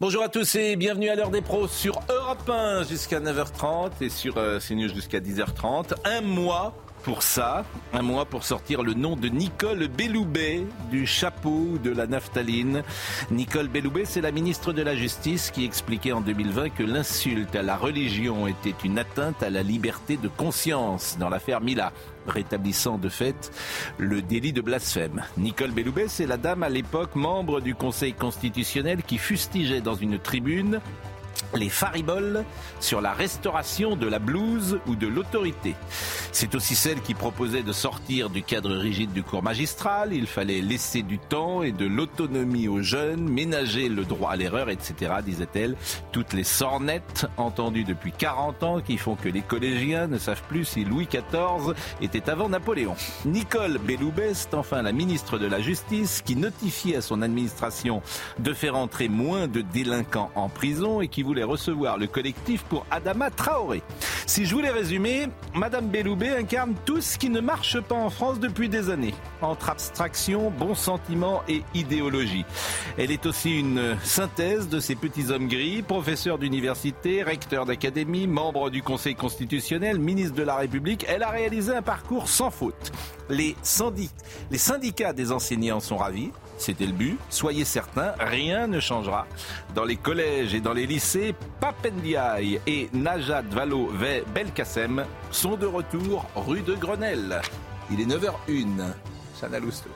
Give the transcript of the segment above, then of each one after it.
Bonjour à tous et bienvenue à l'heure des pros sur Europe 1 jusqu'à 9h30 et sur euh, CNews jusqu'à 10h30. Un mois pour ça, un mois pour sortir le nom de Nicole Belloubet du chapeau de la naphtaline. Nicole Belloubet, c'est la ministre de la Justice qui expliquait en 2020 que l'insulte à la religion était une atteinte à la liberté de conscience dans l'affaire Mila rétablissant de fait le délit de blasphème. Nicole Belloubet, c'est la dame à l'époque membre du Conseil constitutionnel qui fustigeait dans une tribune les fariboles sur la restauration de la blouse ou de l'autorité. C'est aussi celle qui proposait de sortir du cadre rigide du cours magistral. Il fallait laisser du temps et de l'autonomie aux jeunes, ménager le droit à l'erreur, etc., disait-elle. Toutes les sornettes entendues depuis 40 ans qui font que les collégiens ne savent plus si Louis XIV était avant Napoléon. Nicole Belloubet, enfin la ministre de la Justice, qui notifiait à son administration de faire entrer moins de délinquants en prison et qui voulait recevoir le collectif pour Adama Traoré. Si je voulais résumer, Madame Belloubet incarne tout ce qui ne marche pas en France depuis des années, entre abstraction, bon sentiment et idéologie. Elle est aussi une synthèse de ces petits hommes gris, professeur d'université, recteur d'académie, membre du Conseil constitutionnel, ministre de la République. Elle a réalisé un parcours sans faute. Les syndicats des enseignants sont ravis. C'était le but. Soyez certains, rien ne changera. Dans les collèges et dans les lycées, Papendiaï et Najat Valo Belkacem sont de retour rue de Grenelle. Il est 9h01. Chana Lousteau.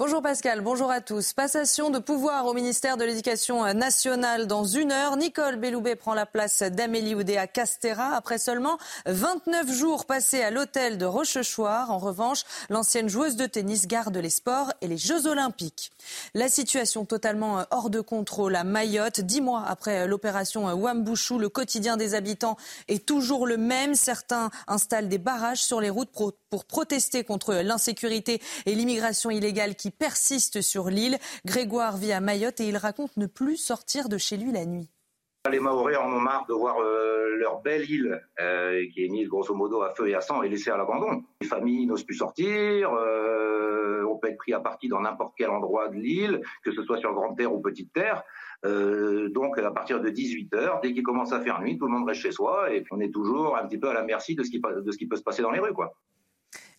Bonjour Pascal, bonjour à tous. Passation de pouvoir au ministère de l'Éducation nationale dans une heure. Nicole Belloubet prend la place d'Amélie Oudéa Castera après seulement 29 jours passés à l'hôtel de Rochechouart. En revanche, l'ancienne joueuse de tennis garde les sports et les Jeux Olympiques. La situation totalement hors de contrôle à Mayotte. Dix mois après l'opération Wambouchou, le quotidien des habitants est toujours le même. Certains installent des barrages sur les routes pour protester contre l'insécurité et l'immigration illégale qui persiste sur l'île. Grégoire vit à Mayotte et il raconte ne plus sortir de chez lui la nuit. Les Maoris en ont marre de voir euh, leur belle île, euh, qui est mise grosso modo à feu et à sang, et laissée à l'abandon. Les familles n'osent plus sortir, euh, on peut être pris à partie dans n'importe quel endroit de l'île, que ce soit sur grande terre ou petite terre. donc à partir de 18 heures, dès qu'il commence à faire nuit, tout le monde reste chez soi, et on est toujours un petit peu à la merci de ce qui, de ce qui peut se passer dans les rues, quoi.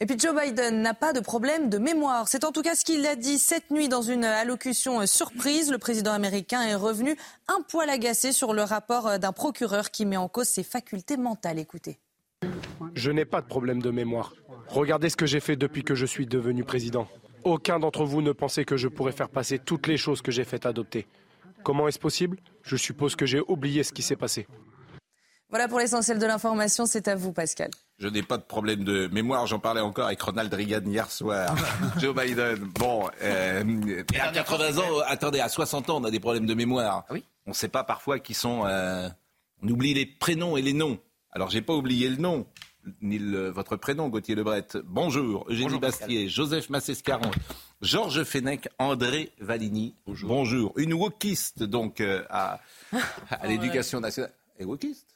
Et puis Joe Biden n'a pas de problème de mémoire. C'est en tout cas ce qu'il a dit cette nuit dans une allocution surprise. Le président américain est revenu un poil agacé sur le rapport d'un procureur qui met en cause ses facultés mentales. Écoutez. Je n'ai pas de problème de mémoire. Regardez ce que j'ai fait depuis que je suis devenu président. Aucun d'entre vous ne pensait que je pourrais faire passer toutes les choses que j'ai faites adopter. Comment est-ce possible? Je suppose que j'ai oublié ce qui s'est passé. Voilà pour l'essentiel de l'information, c'est à vous Pascal. Je n'ai pas de problème de mémoire, j'en parlais encore avec Ronald Reagan hier soir. Joe Biden, bon, euh, à 80 ans, attendez, à 60 ans, on a des problèmes de mémoire. oui. On ne sait pas parfois qui sont... Euh, on oublie les prénoms et les noms. Alors, j'ai pas oublié le nom, ni votre prénom, Gauthier Lebret. Bonjour, Eugénie Bastier, Joseph Massescaron, Georges Fenech, André Valigny. Bonjour. Bonjour. Une wokiste, donc, euh, à, à l'éducation nationale. Et wokiste?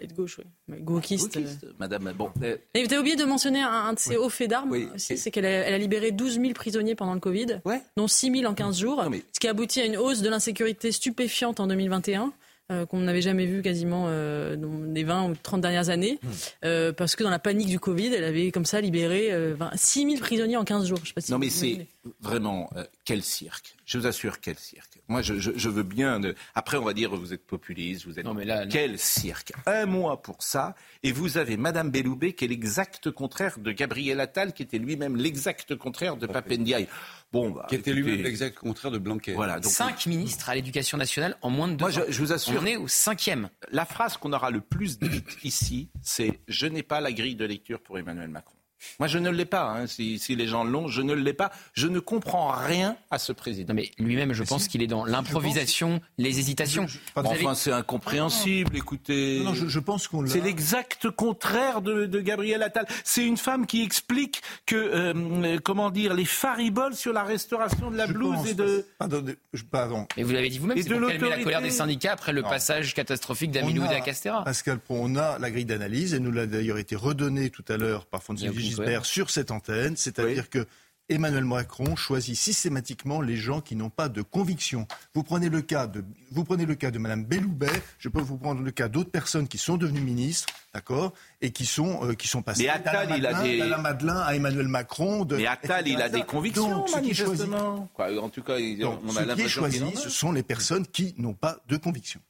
Et de gauche, oui. Gauchiste. Madame, bon. Euh... Et vous avez oublié de mentionner un, de ses hauts faits d'armes oui. aussi, c'est qu'elle a, elle a, libéré 12 000 prisonniers pendant le Covid, ouais. dont 6 000 en 15 jours, mais... ce qui a abouti à une hausse de l'insécurité stupéfiante en 2021. Euh, qu'on n'avait jamais vu quasiment euh, dans les 20 ou 30 dernières années, Hmm. euh, parce que dans la panique du Covid, elle avait comme ça libéré 20, 6 000 prisonniers en 15 jours. Je sais pas si non mais c'est vraiment euh, quel cirque. Je vous assure, quel cirque. Moi, je, je, veux bien. Après, on va dire, vous êtes populiste, vous êtes. Non, mais là, quel cirque. Un mois pour ça, et vous avez Madame Belloubet qui est l'exact contraire de Gabriel Attal, qui était lui-même l'exact contraire de Papendiaï. Bon, bah, qui était lui-même l'exact contraire de Blanquet. Voilà, Cinq ministres à l'éducation nationale en moins de deux Moi, Je, je, vous assure. On est au cinquième. La phrase qu'on aura le plus dite ici, c'est Je n'ai pas la grille de lecture pour Emmanuel Macron. Moi, je ne l'ai pas. Hein. Si, les gens l'ont, je ne l'ai pas. Je ne comprends rien à ce président. mais lui-même, je pense qu'il est dans l'improvisation, les hésitations. enfin, c'est incompréhensible. Écoutez, non, je, pense qu'on C'est l'exact contraire de, de Gabriel Attal. C'est une femme qui explique que, euh, comment dire, les fariboles sur la restauration de la blouse et de. Pardon. Mais vous l'avez dit vous-même, c'est pour calmer la colère des syndicats après le passage catastrophique d'Amilou et Castera. Pascal, on a la grille d'analyse et nous l'a d'ailleurs été redonnée tout à l'heure par Sur cette antenne, c'est-à-dire que Emmanuel Macron choisit systématiquement les gens qui n'ont pas de conviction. Vous prenez le cas de, vous prenez le cas de Madame Belloubet, je peux vous prendre le cas d'autres personnes qui sont devenues ministres, d'accord, et qui sont euh, qui sont passées. Mais Attal, il a des. Madeleine à Emmanuel Macron. De, Mais Attal, il a des convictions, Donc, manifestement. Quoi, en tout cas, on a qui est choisi, ce sont les personnes qui n'ont pas de conviction.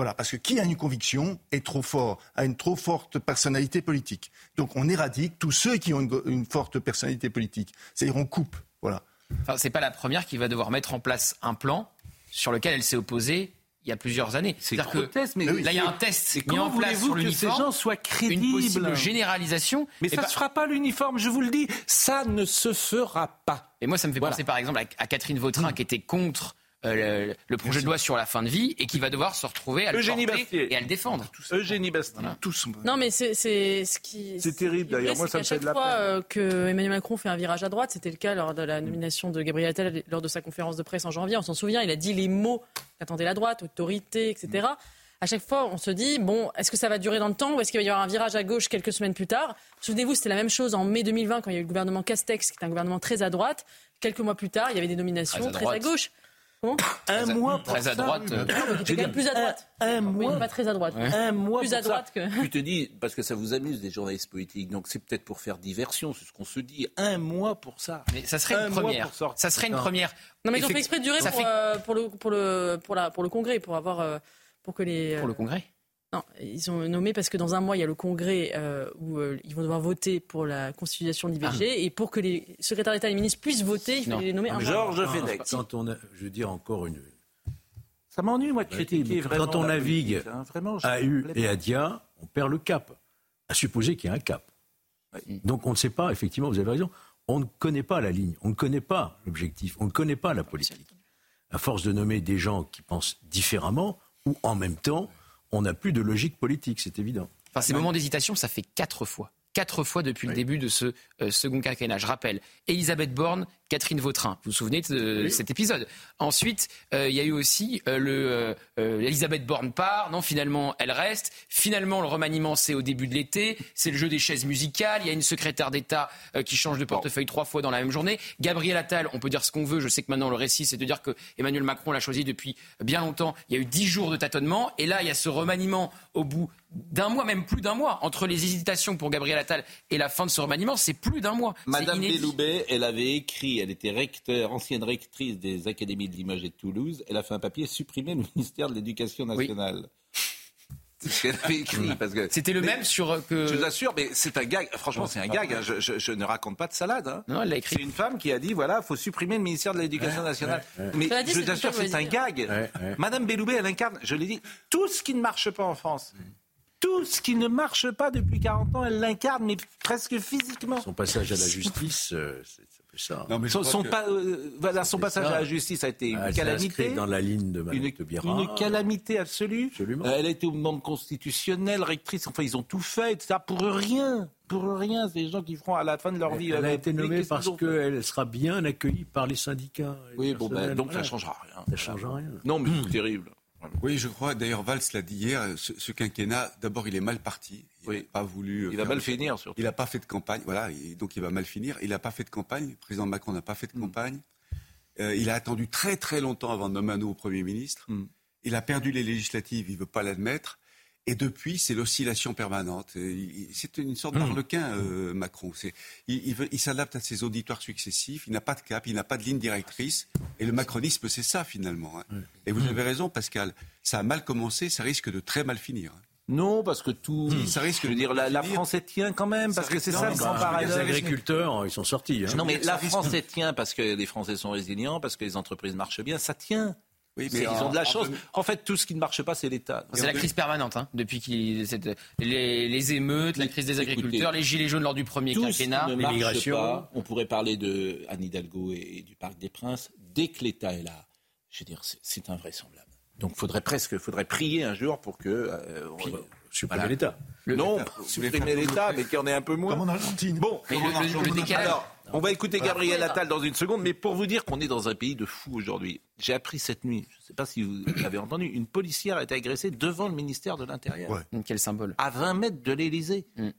Voilà, parce que qui a une conviction est trop fort, a une trop forte personnalité politique. Donc on éradique tous ceux qui ont une, forte personnalité politique. C'est-à-dire on coupe. Voilà. Enfin, c'est pas la première qui va devoir mettre en place un plan sur lequel elle s'est opposée il y a plusieurs années. C'est que mais là il y a un test mis en place sur. Que ces gens soient crédibles. Une possible généralisation. Mais ça ne se fera pas l'uniforme, je vous le dis, ça ne se fera pas. Et moi ça me fait penser par exemple à, Catherine Vautrin qui était contre euh, le, projet de loi sur la fin de vie et qui va devoir se retrouver à le porter et à le défendre. Eugénie Bastier. Tous. Non, mais c'est ce qui. C'est terrible d'ailleurs. Moi, ça me fait de la peine. Chaque fois euh, que Emmanuel Macron fait un virage à droite, c'était le cas lors de la nomination de Gabriel Attal lors de sa conférence de presse en janvier. On s'en souvient. Il a dit les mots qu'attendait la droite, autorité, etc. À chaque fois, on se dit bon, est-ce que ça va durer dans le temps ou est-ce qu'il va y avoir un virage à gauche quelques semaines plus tard? Souvenez-vous, c'était la même chose en mai 2020 quand il y a eu le gouvernement Castex, qui est un gouvernement très à droite. Quelques mois plus tard, il y avait des nominations très à gauche un mois pour très à droite. Tu es plus à droite. Un, mois. pas très à droite. Un mois plus à droite que. Tu te dis parce que ça vous amuse des journalistes politiques, donc c'est peut-être pour faire diversion, c'est ce qu'on se dit. Un mois pour ça. Mais ça serait une première. Ça serait une première. Non mais ils ont fait exprès de durer pour, euh, pour, le pour le pour la pour le congrès pour avoir euh, pour que les. Pour le congrès. Non, ils ont nommé parce que dans un mois, il y a le congrès euh, où euh, ils vont devoir voter pour la constitution de l'IVG. Ah. Et pour que les secrétaires d'État et les ministres puissent voter, il faut les nommer un Georges Fenech. Quand on a, je veux dire encore une. Ça m'ennuie, moi, de critiquer vraiment. Quand on navigue hein, à U et à Dia, on perd le cap. À supposer qu'il y a un cap. Donc on ne sait pas, effectivement, vous avez raison, on ne connaît pas la ligne, on ne connaît pas l'objectif, on ne connaît pas la politique. À force de nommer des gens qui pensent différemment ou en même temps, on n'a plus de logique politique, c'est évident. Enfin, ces moments d'hésitation, ça fait quatre fois quatre fois depuis le début de ce euh, second quinquennat. Je rappelle, Elisabeth Borne, Catherine Vautrin. Vous vous souvenez de cet épisode? Ensuite, euh, il y a eu aussi euh, le Elisabeth Borne part. Non, finalement, elle reste. Finalement, le remaniement, c'est au début de l'été. C'est le jeu des chaises musicales. Il y a une secrétaire d'État qui change de portefeuille trois fois dans la même journée. Gabriel Attal, on peut dire ce qu'on veut. Je sais que maintenant le récit, c'est de dire que Emmanuel Macron l'a choisi depuis bien longtemps. Il y a eu dix jours de tâtonnement. Et là, il y a ce remaniement au bout d'un mois, même plus d'un mois, entre les hésitations pour Gabriel Attal et la fin de ce remaniement, c'est plus d'un mois. Madame Belloubet, elle avait écrit, elle était recteur, ancienne rectrice des académies de l'image et de Toulouse, elle a fait un papier supprimer le ministère de l'Éducation nationale. C'était le même sur euh, que. Je vous assure, mais c'est un gag. Franchement, c'est un gag. Hein. Je, ne raconte pas de salade. Hein. Non, elle écrit. C'est une femme qui a dit voilà, faut supprimer le ministère de l'Éducation nationale. Mais je vous assure, c'est un gag. Madame Belloubet, elle incarne, je l'ai dit, tout ce qui ne marche pas en France tout ce qui ne marche pas depuis 40 ans, elle l'incarne, mais presque physiquement. Son passage à la justice, euh, c'est ça. Non, mais son, euh, son passage à la justice a été une ah, calamité. dans la ligne de une, une calamité absolue. Absolument. Euh, elle a été au membre constitutionnel, rectrice, enfin ils ont tout fait, etc. Pour rien. Pour rien, ces gens qui feront à la fin de leur vie. Elle a été nommée parce qu'elle sera bien accueillie par les syndicats. oui, bon, ben, donc ça ne changera rien. Ça ne changera rien. Non, mais c'est terrible. Oui, je crois. D'ailleurs, Valls l'a dit hier. Ce, quinquennat, d'abord, il est mal parti. Il n'a pas voulu. Il va mal finir, surtout. Il n'a pas fait de campagne. Voilà, donc il va mal finir. Il n'a pas fait de campagne. Le président Macron n'a pas fait de mm. campagne. Euh, il a attendu très très longtemps avant de nommer un nouveau Premier ministre. Mm. Il a perdu les législatives. Il ne veut pas l'admettre. Et depuis, c'est l'oscillation permanente. C'est une sorte mmh. d'arlequin, euh, Macron. Il, il, s'adapte à ses auditoires successifs. Il n'a pas de cap, il n'a pas de ligne directrice. Et le macronisme, c'est ça finalement. Hein. Et vous avez raison, Pascal. Ça a mal commencé, ça risque de très mal finir. Hein. Non, parce que tout. ça risque de dire la, France est tient quand même, parce que c'est ça le grand paradoxe. Les agriculteurs, ils sont sortis. Hein. Non, mais la France est tient parce que les Français sont résilients, parce que les entreprises marchent bien, ça tient. Oui, mais ils ont de la chance. En, fait, tout ce qui ne marche pas, c'est l'État. C'est la crise permanente, hein, depuis qu'il les, les, émeutes, la crise des agriculteurs, les gilets jaunes lors du premier quinquennat, l'immigration. On pourrait parler de Anne Hidalgo et du Parc des Princes. Dès que l'État est là, je veux dire, c'est invraisemblable. Donc, faudrait presque, faudrait prier un jour pour que. Euh, supprimer l'État. Non, supprimer l'État, mais qu'on ait un peu moins. Comme en Argentine. Bon, Alors, on va écouter Gabriel Attal dans une seconde, mais pour vous dire qu'on est dans un pays de fous aujourd'hui. J'ai appris cette nuit, je ne sais pas si vous l'avez entendu, une policière a été agressée devant le ministère de l'Intérieur. Quel symbole À 20 mètres de l'Élysée. Mm.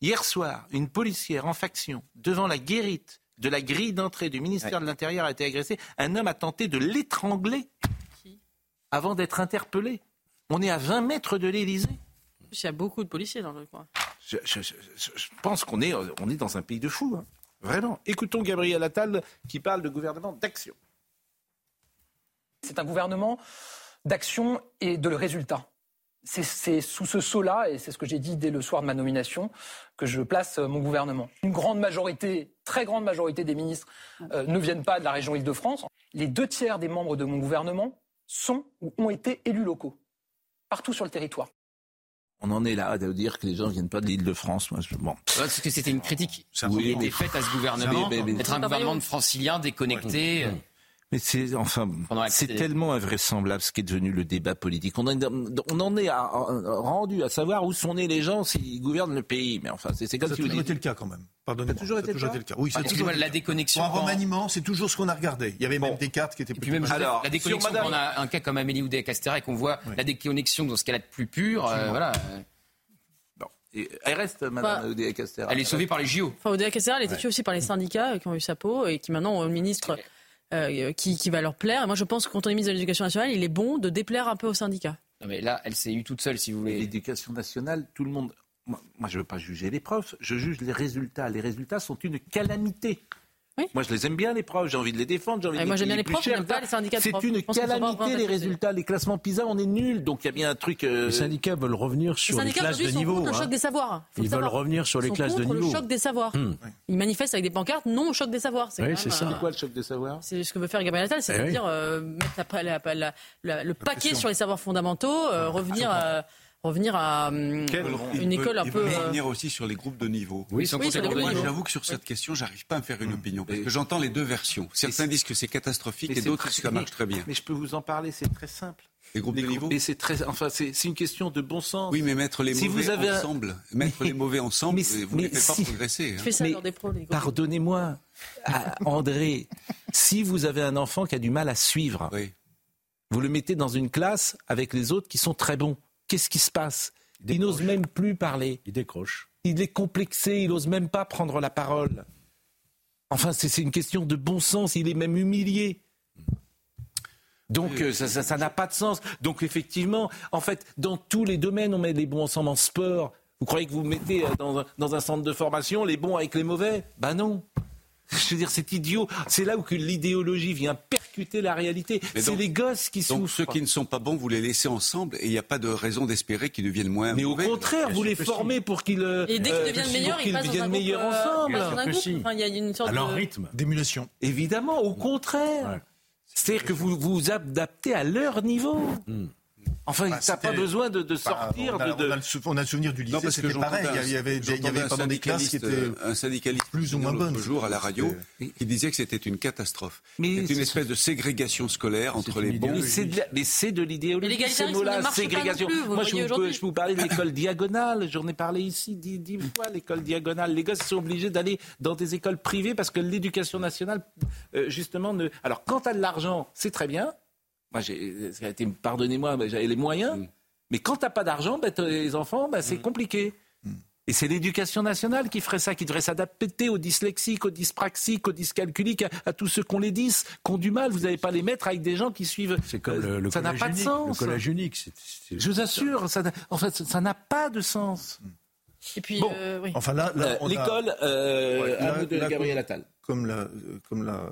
Hier soir, une policière en faction devant la guérite de la grille d'entrée du ministère de l'Intérieur a été agressée. Un homme a tenté de l'étrangler avant d'être interpellé. On est à 20 mètres de l'Élysée. Il y a beaucoup de policiers dans le coin. Je, pense qu'on est, on est dans un pays de fous. Hein. Vraiment. Écoutons Gabriel Attal qui parle de gouvernement d'action. C'est un gouvernement d'action et de résultat. C'est sous ce sceau-là, et c'est ce que j'ai dit dès le soir de ma nomination, que je place euh, mon gouvernement. Une grande majorité, très grande majorité des ministres euh, ne viennent pas de la région Île-de-France. Les deux tiers des membres de mon gouvernement sont ou ont été élus locaux, partout sur le territoire. On en est là de dire que les gens ne viennent pas de l'île de France. Moi, bon. Parce que c'était une critique qui était faite à ce gouvernement, d'être un gouvernement de francilien déconnecté. Mais c'est enfin, c'est tellement invraisemblable ce qui est devenu le débat politique. On, on en est rendu à savoir où sont nés les gens s'ils gouvernent le pays. Mais enfin, c'est comme ça si a toujours été le cas quand même. Pardonnez-moi. Ça a toujours, été, le cas. Oui, c'est toujours la déconnexion. En remaniement, c'est toujours ce qu'on a regardé. Il y avait même des cartes qui étaient. plus même, alors, la déconnexion. Madame... Quand on a un cas comme Amélie Oudé Castera et qu'on voit la déconnexion dans ce qu'elle a de plus pur, euh, voilà. Bon. elle reste, Madame bah, Oudé Castera. Elle est sauvée par les JO. Enfin, Oudé Castera, elle est tuée aussi par les syndicats qui ont eu sa peau et qui maintenant ont le ministre. Euh, qui, qui, va leur plaire. moi, je pense que quand on est ministre de l'Éducation nationale, il est bon de déplaire un peu aux syndicats. Non, mais là, elle s'est eue toute seule, si vous voulez. L'éducation nationale, tout le monde. Moi, je ne veux pas juger les profs, je juge les résultats. Les résultats sont une calamité. Moi, je les aime bien, les profs. J'ai envie de les défendre. J'ai envie de moi, j'aime bien les profs, j'aime pas les syndicats C'est une calamité, les résultats. Les classements PISA, on est nuls. Donc, il y a bien un truc. Euh, les syndicats veulent revenir sur les, classes de niveau. Contre le choc des savoirs. Ils veulent revenir sur les classes de niveau. le choc des savoirs. Hmm. Ils manifestent avec des pancartes non au choc des savoirs. C'est ça. C'est quoi le choc des savoirs? C'est ce que veut faire Gabriel Attal, c'est-à-dire eh euh, mettre le paquet sur les savoirs fondamentaux, euh, revenir revenir à hum, une école un peu. Euh, revenir aussi sur les groupes de niveau. Oui, oui Moi, j'avoue que sur cette question, j'arrive pas à me faire une opinion parce que j'entends les deux versions. Certains disent que c'est catastrophique et d'autres que ça marche très bien. Mais je peux vous en parler, c'est très simple. Les groupes de niveau. Mais c'est très, enfin, c'est une question de bon sens. Oui, mais mettre les mauvais ensemble, mettre les mauvais ensemble, vous ne les faites pas progresser. Hein. ça des pros, Pardonnez-moi, André, si vous avez un enfant qui a du mal à suivre, vous le mettez dans une classe avec les autres qui sont très bons qu'est-ce qui se passe Il, n'ose même plus parler. Il décroche. Il est complexé, il n'ose même pas prendre la parole. Enfin, c'est une question de bon sens, il est même humilié. Donc euh, ça n'a pas de sens. Donc effectivement, en fait, dans tous les domaines, on met les bons ensemble en sport. Vous croyez que vous mettez euh, dans, dans un centre de formation les bons avec les mauvais? Ben non. Je veux dire, c'est idiot. C'est là où que l'idéologie vient percuter la réalité. C'est les gosses qui souffrent. Donc ceux qui ne sont pas bons, vous les laissez ensemble et il n'y a pas de raison d'espérer qu'ils deviennent moins Mais au contraire, vous les formez pour qu'ils et dès qu'ils euh, deviennent meilleurs, ils deviennent meilleurs ensemble. Enfin, il y a une sorte leur rythme d'émulation. Évidemment, au contraire. C'est-à-dire que vous vous adaptez à leur niveau. Hmm. Enfin, bah, t'as pas besoin de, de sortir. on, a, de, on, a le, souvenir du lycée, c'était pareil. Il y avait, il y avait pendant des classes qui étaient un syndicaliste plus ou moins bonnes. jour à la radio, qui disait que c'était une catastrophe. C'est une espèce de ségrégation scolaire entre les bons. Mais c'est de l'idéologie. Ce mot-là, ségrégation. Moi, je peux vous parler de l'école diagonale. J'en ai parlé ici dix fois. L'école diagonale. Les gosses sont obligés d'aller dans des écoles privées parce que l'éducation nationale, euh, justement, ne. Alors, quand t'as de l'argent, c'est très bien. Moi, été, pardonnez-moi, j'avais les moyens. Mm. Mais quand tu n'as pas d'argent, ben, les enfants, ben, c'est mm. compliqué. Mm. Et c'est l'éducation nationale qui ferait ça, qui devrait s'adapter aux dyslexiques, aux dyspraxiques, aux dyscalculiques, à, tous ceux qu'on les dise, qui ont du mal. Vous n'allez pas les mettre avec des gens qui suivent. C'est comme euh, le, ça n'a pas de sens. Le collège unique. Je vous assure, ça, en fait, ça n'a pas de sens. Et puis, bon. euh, oui. Enfin là, là l'école, euh, ouais, à de Gabriel Attal. Comme la, comme la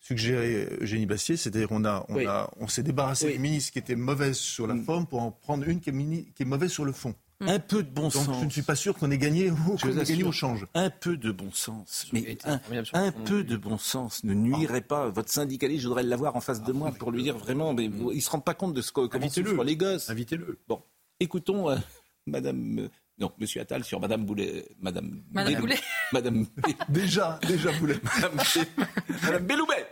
suggéré Eugénie Bastier, c'est-à-dire on a, on oui. a, on s'est débarrassé oui. des ministres qui étaient mauvaises sur la forme pour en prendre une qui est, mini, qui est mauvaise sur le fond. Un peu de bon Donc, sens. je ne suis pas sûr qu'on ait gagné ou qu'on ait gagné au change. Un peu de bon sens. Mais un, un peu de bon sens ne nuirait pas. Votre syndicaliste, je voudrais l'avoir en face de moi pour lui dire vraiment, mais il ne se rend pas compte de ce que comment souffrent les gosses. Invitez-le. Bon, écoutons euh, Madame. Euh, non, Monsieur Attal sur Madame Boulet. Madame, Madame Boulet. Madame. déjà, déjà Boulet. Madame, Madame Belloubet.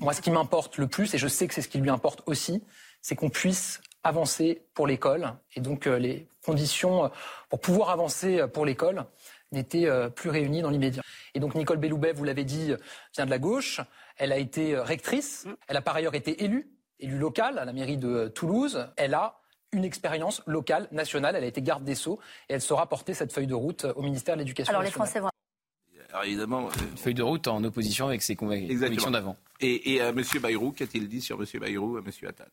Moi, ce qui m'importe le plus, et je sais que c'est ce qui lui importe aussi, c'est qu'on puisse avancer pour l'école. Et donc, euh, les conditions euh, pour pouvoir avancer pour l'école n'étaient euh, plus réunies dans l'immédiat. Et donc, Nicole Belloubet, vous l'avez dit, vient de la gauche. Elle a été rectrice. Elle a par ailleurs été élue, élue locale à la mairie de Toulouse. Elle a une expérience locale, nationale. Elle a été garde des Sceaux et elle saura porter cette feuille de route au ministère de l'Éducation Alors, les. Français vont alors évidemment, une feuille de route en opposition avec ses convictions d'avant. Et, et euh, M. Bayrou, qu'a-t-il dit sur M. Bayrou à M. Attal?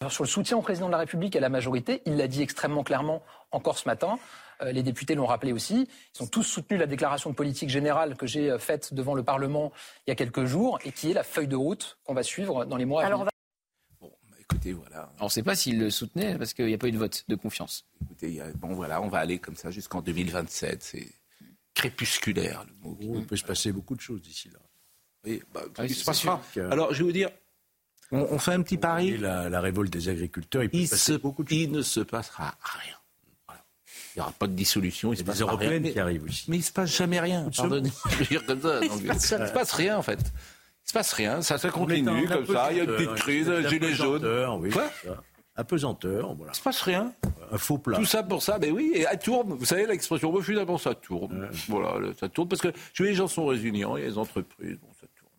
Alors, Sur le soutien au président de la République et à la majorité, il l'a dit extrêmement clairement encore ce matin. Euh, les députés l'ont rappelé aussi. Ils ont tous soutenu la déclaration de politique générale que j'ai faite devant le Parlement il y a quelques jours et qui est la feuille de route qu'on va suivre dans les mois à venir. Bon, écoutez, voilà. On ne sait pas s'il le soutenait parce qu'il n'y a pas eu de vote de confiance. Écoutez, a, bon voilà, on va aller comme ça jusqu'en 2027. C'est crépusculaire le mot. Oh, il peut se passer beaucoup de choses d'ici là. Oui, bah, Ah il se passera. Alors je vais vous dire, on, on fait un petit Et pari. la, la révolte des agriculteurs, il peut Il, se passer se- beaucoup de choses. il ne se passera rien. Voilà. Il n'y aura pas de dissolution. Il Il se y a des rien. européennes Mais, qui arrivent aussi. mais il se passe jamais rien. de Pardonnez. Je veux dire comme ça. donc, ça ne se passe rien en fait. Il se passe rien. Ça, ça On continue comme ça. Il y a une petite apesanteur, crise, une gilet jaune. Oui, Quoi. Apesanteur, voilà. Il se passe rien. Un faux plat. Tout ça pour ça, ben oui, et elle tourne. Vous savez l'expression, bon, finalement ça tourne. Voilà, ça tourne parce que je les gens sont résilients, il y a les entreprises, bon, ça tourne.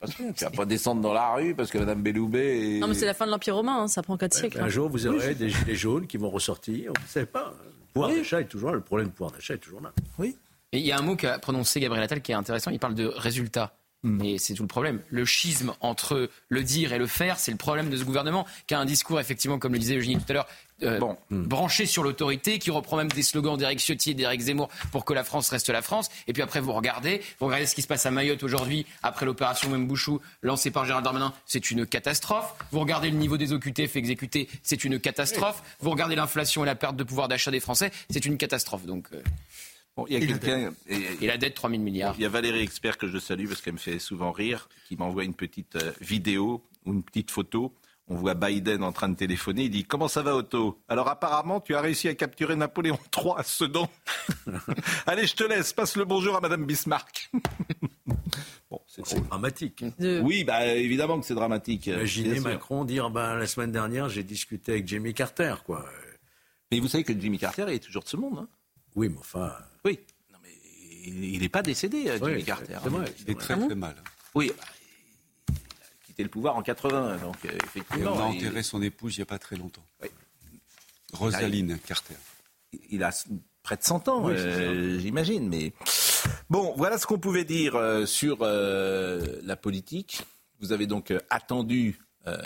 Pas rien. Tu vas pas descendre dans la rue parce que Madame Belloubet. Est... Non, mais c'est la fin de l'Empire romain, hein, ça prend 4 siècles. Un hein. jour, vous aurez des gilets jaunes qui vont ressortir. Vous ne savez pas. Le pouvoir Oui. d'achat est toujours là. Le problème du pouvoir d'achat est toujours là. Oui. Et il y a un mot qu'a prononcé Gabriel Attal qui est intéressant. Il parle de résultat. Mais c'est tout le problème. Le schisme entre le dire et le faire, c'est le problème de ce gouvernement qui a un discours, effectivement, comme le disait Eugénie tout à l'heure, euh, Bon. branché sur l'autorité, qui reprend même des slogans d'Éric Ciotti et d'Éric Zemmour pour que la France reste la France. Et puis après, vous regardez, vous regardez ce qui se passe à Mayotte aujourd'hui, après l'opération Mbouchou lancée par Gérald Darmanin, c'est une catastrophe. Vous regardez le niveau des OQTF exécutés, c'est une catastrophe. Vous regardez l'inflation et la perte de pouvoir d'achat des Français, c'est une catastrophe. Donc, euh, Bon, il y a quelqu'un. et la dette, 3 000 milliards. Il y a Valérie Expert que je salue parce qu'elle me fait souvent rire, qui m'envoie une petite euh, vidéo ou une petite photo. On voit Biden en train de téléphoner. Il dit Comment ça va, Otto? Alors, apparemment, tu as réussi à capturer Napoléon III à Sedan. Allez, je te laisse. Passe le bonjour à Madame Bismarck. bon, c'est dramatique. De- Oui, bah, évidemment que c'est dramatique. Imaginez. Macron dire ben, la semaine dernière, j'ai discuté avec Jimmy Carter. Quoi. Mais vous savez que Jimmy Carter est toujours de ce monde. hein Oui, mais enfin. oui. Non, mais il n'est pas décédé, euh, Jimmy oui, Carter. c'est vrai. Il est très très mal. Oui. bah, il a quitté le pouvoir en 80, donc euh, Et effectivement. on a il- enterré son épouse il n'y a pas très longtemps. Oui. Rosaline Carter. il a près de 100 ans, Oui, euh, j'imagine. Mais bon, voilà ce qu'on pouvait dire euh, sur euh, la politique. Vous avez donc euh, attendu, euh,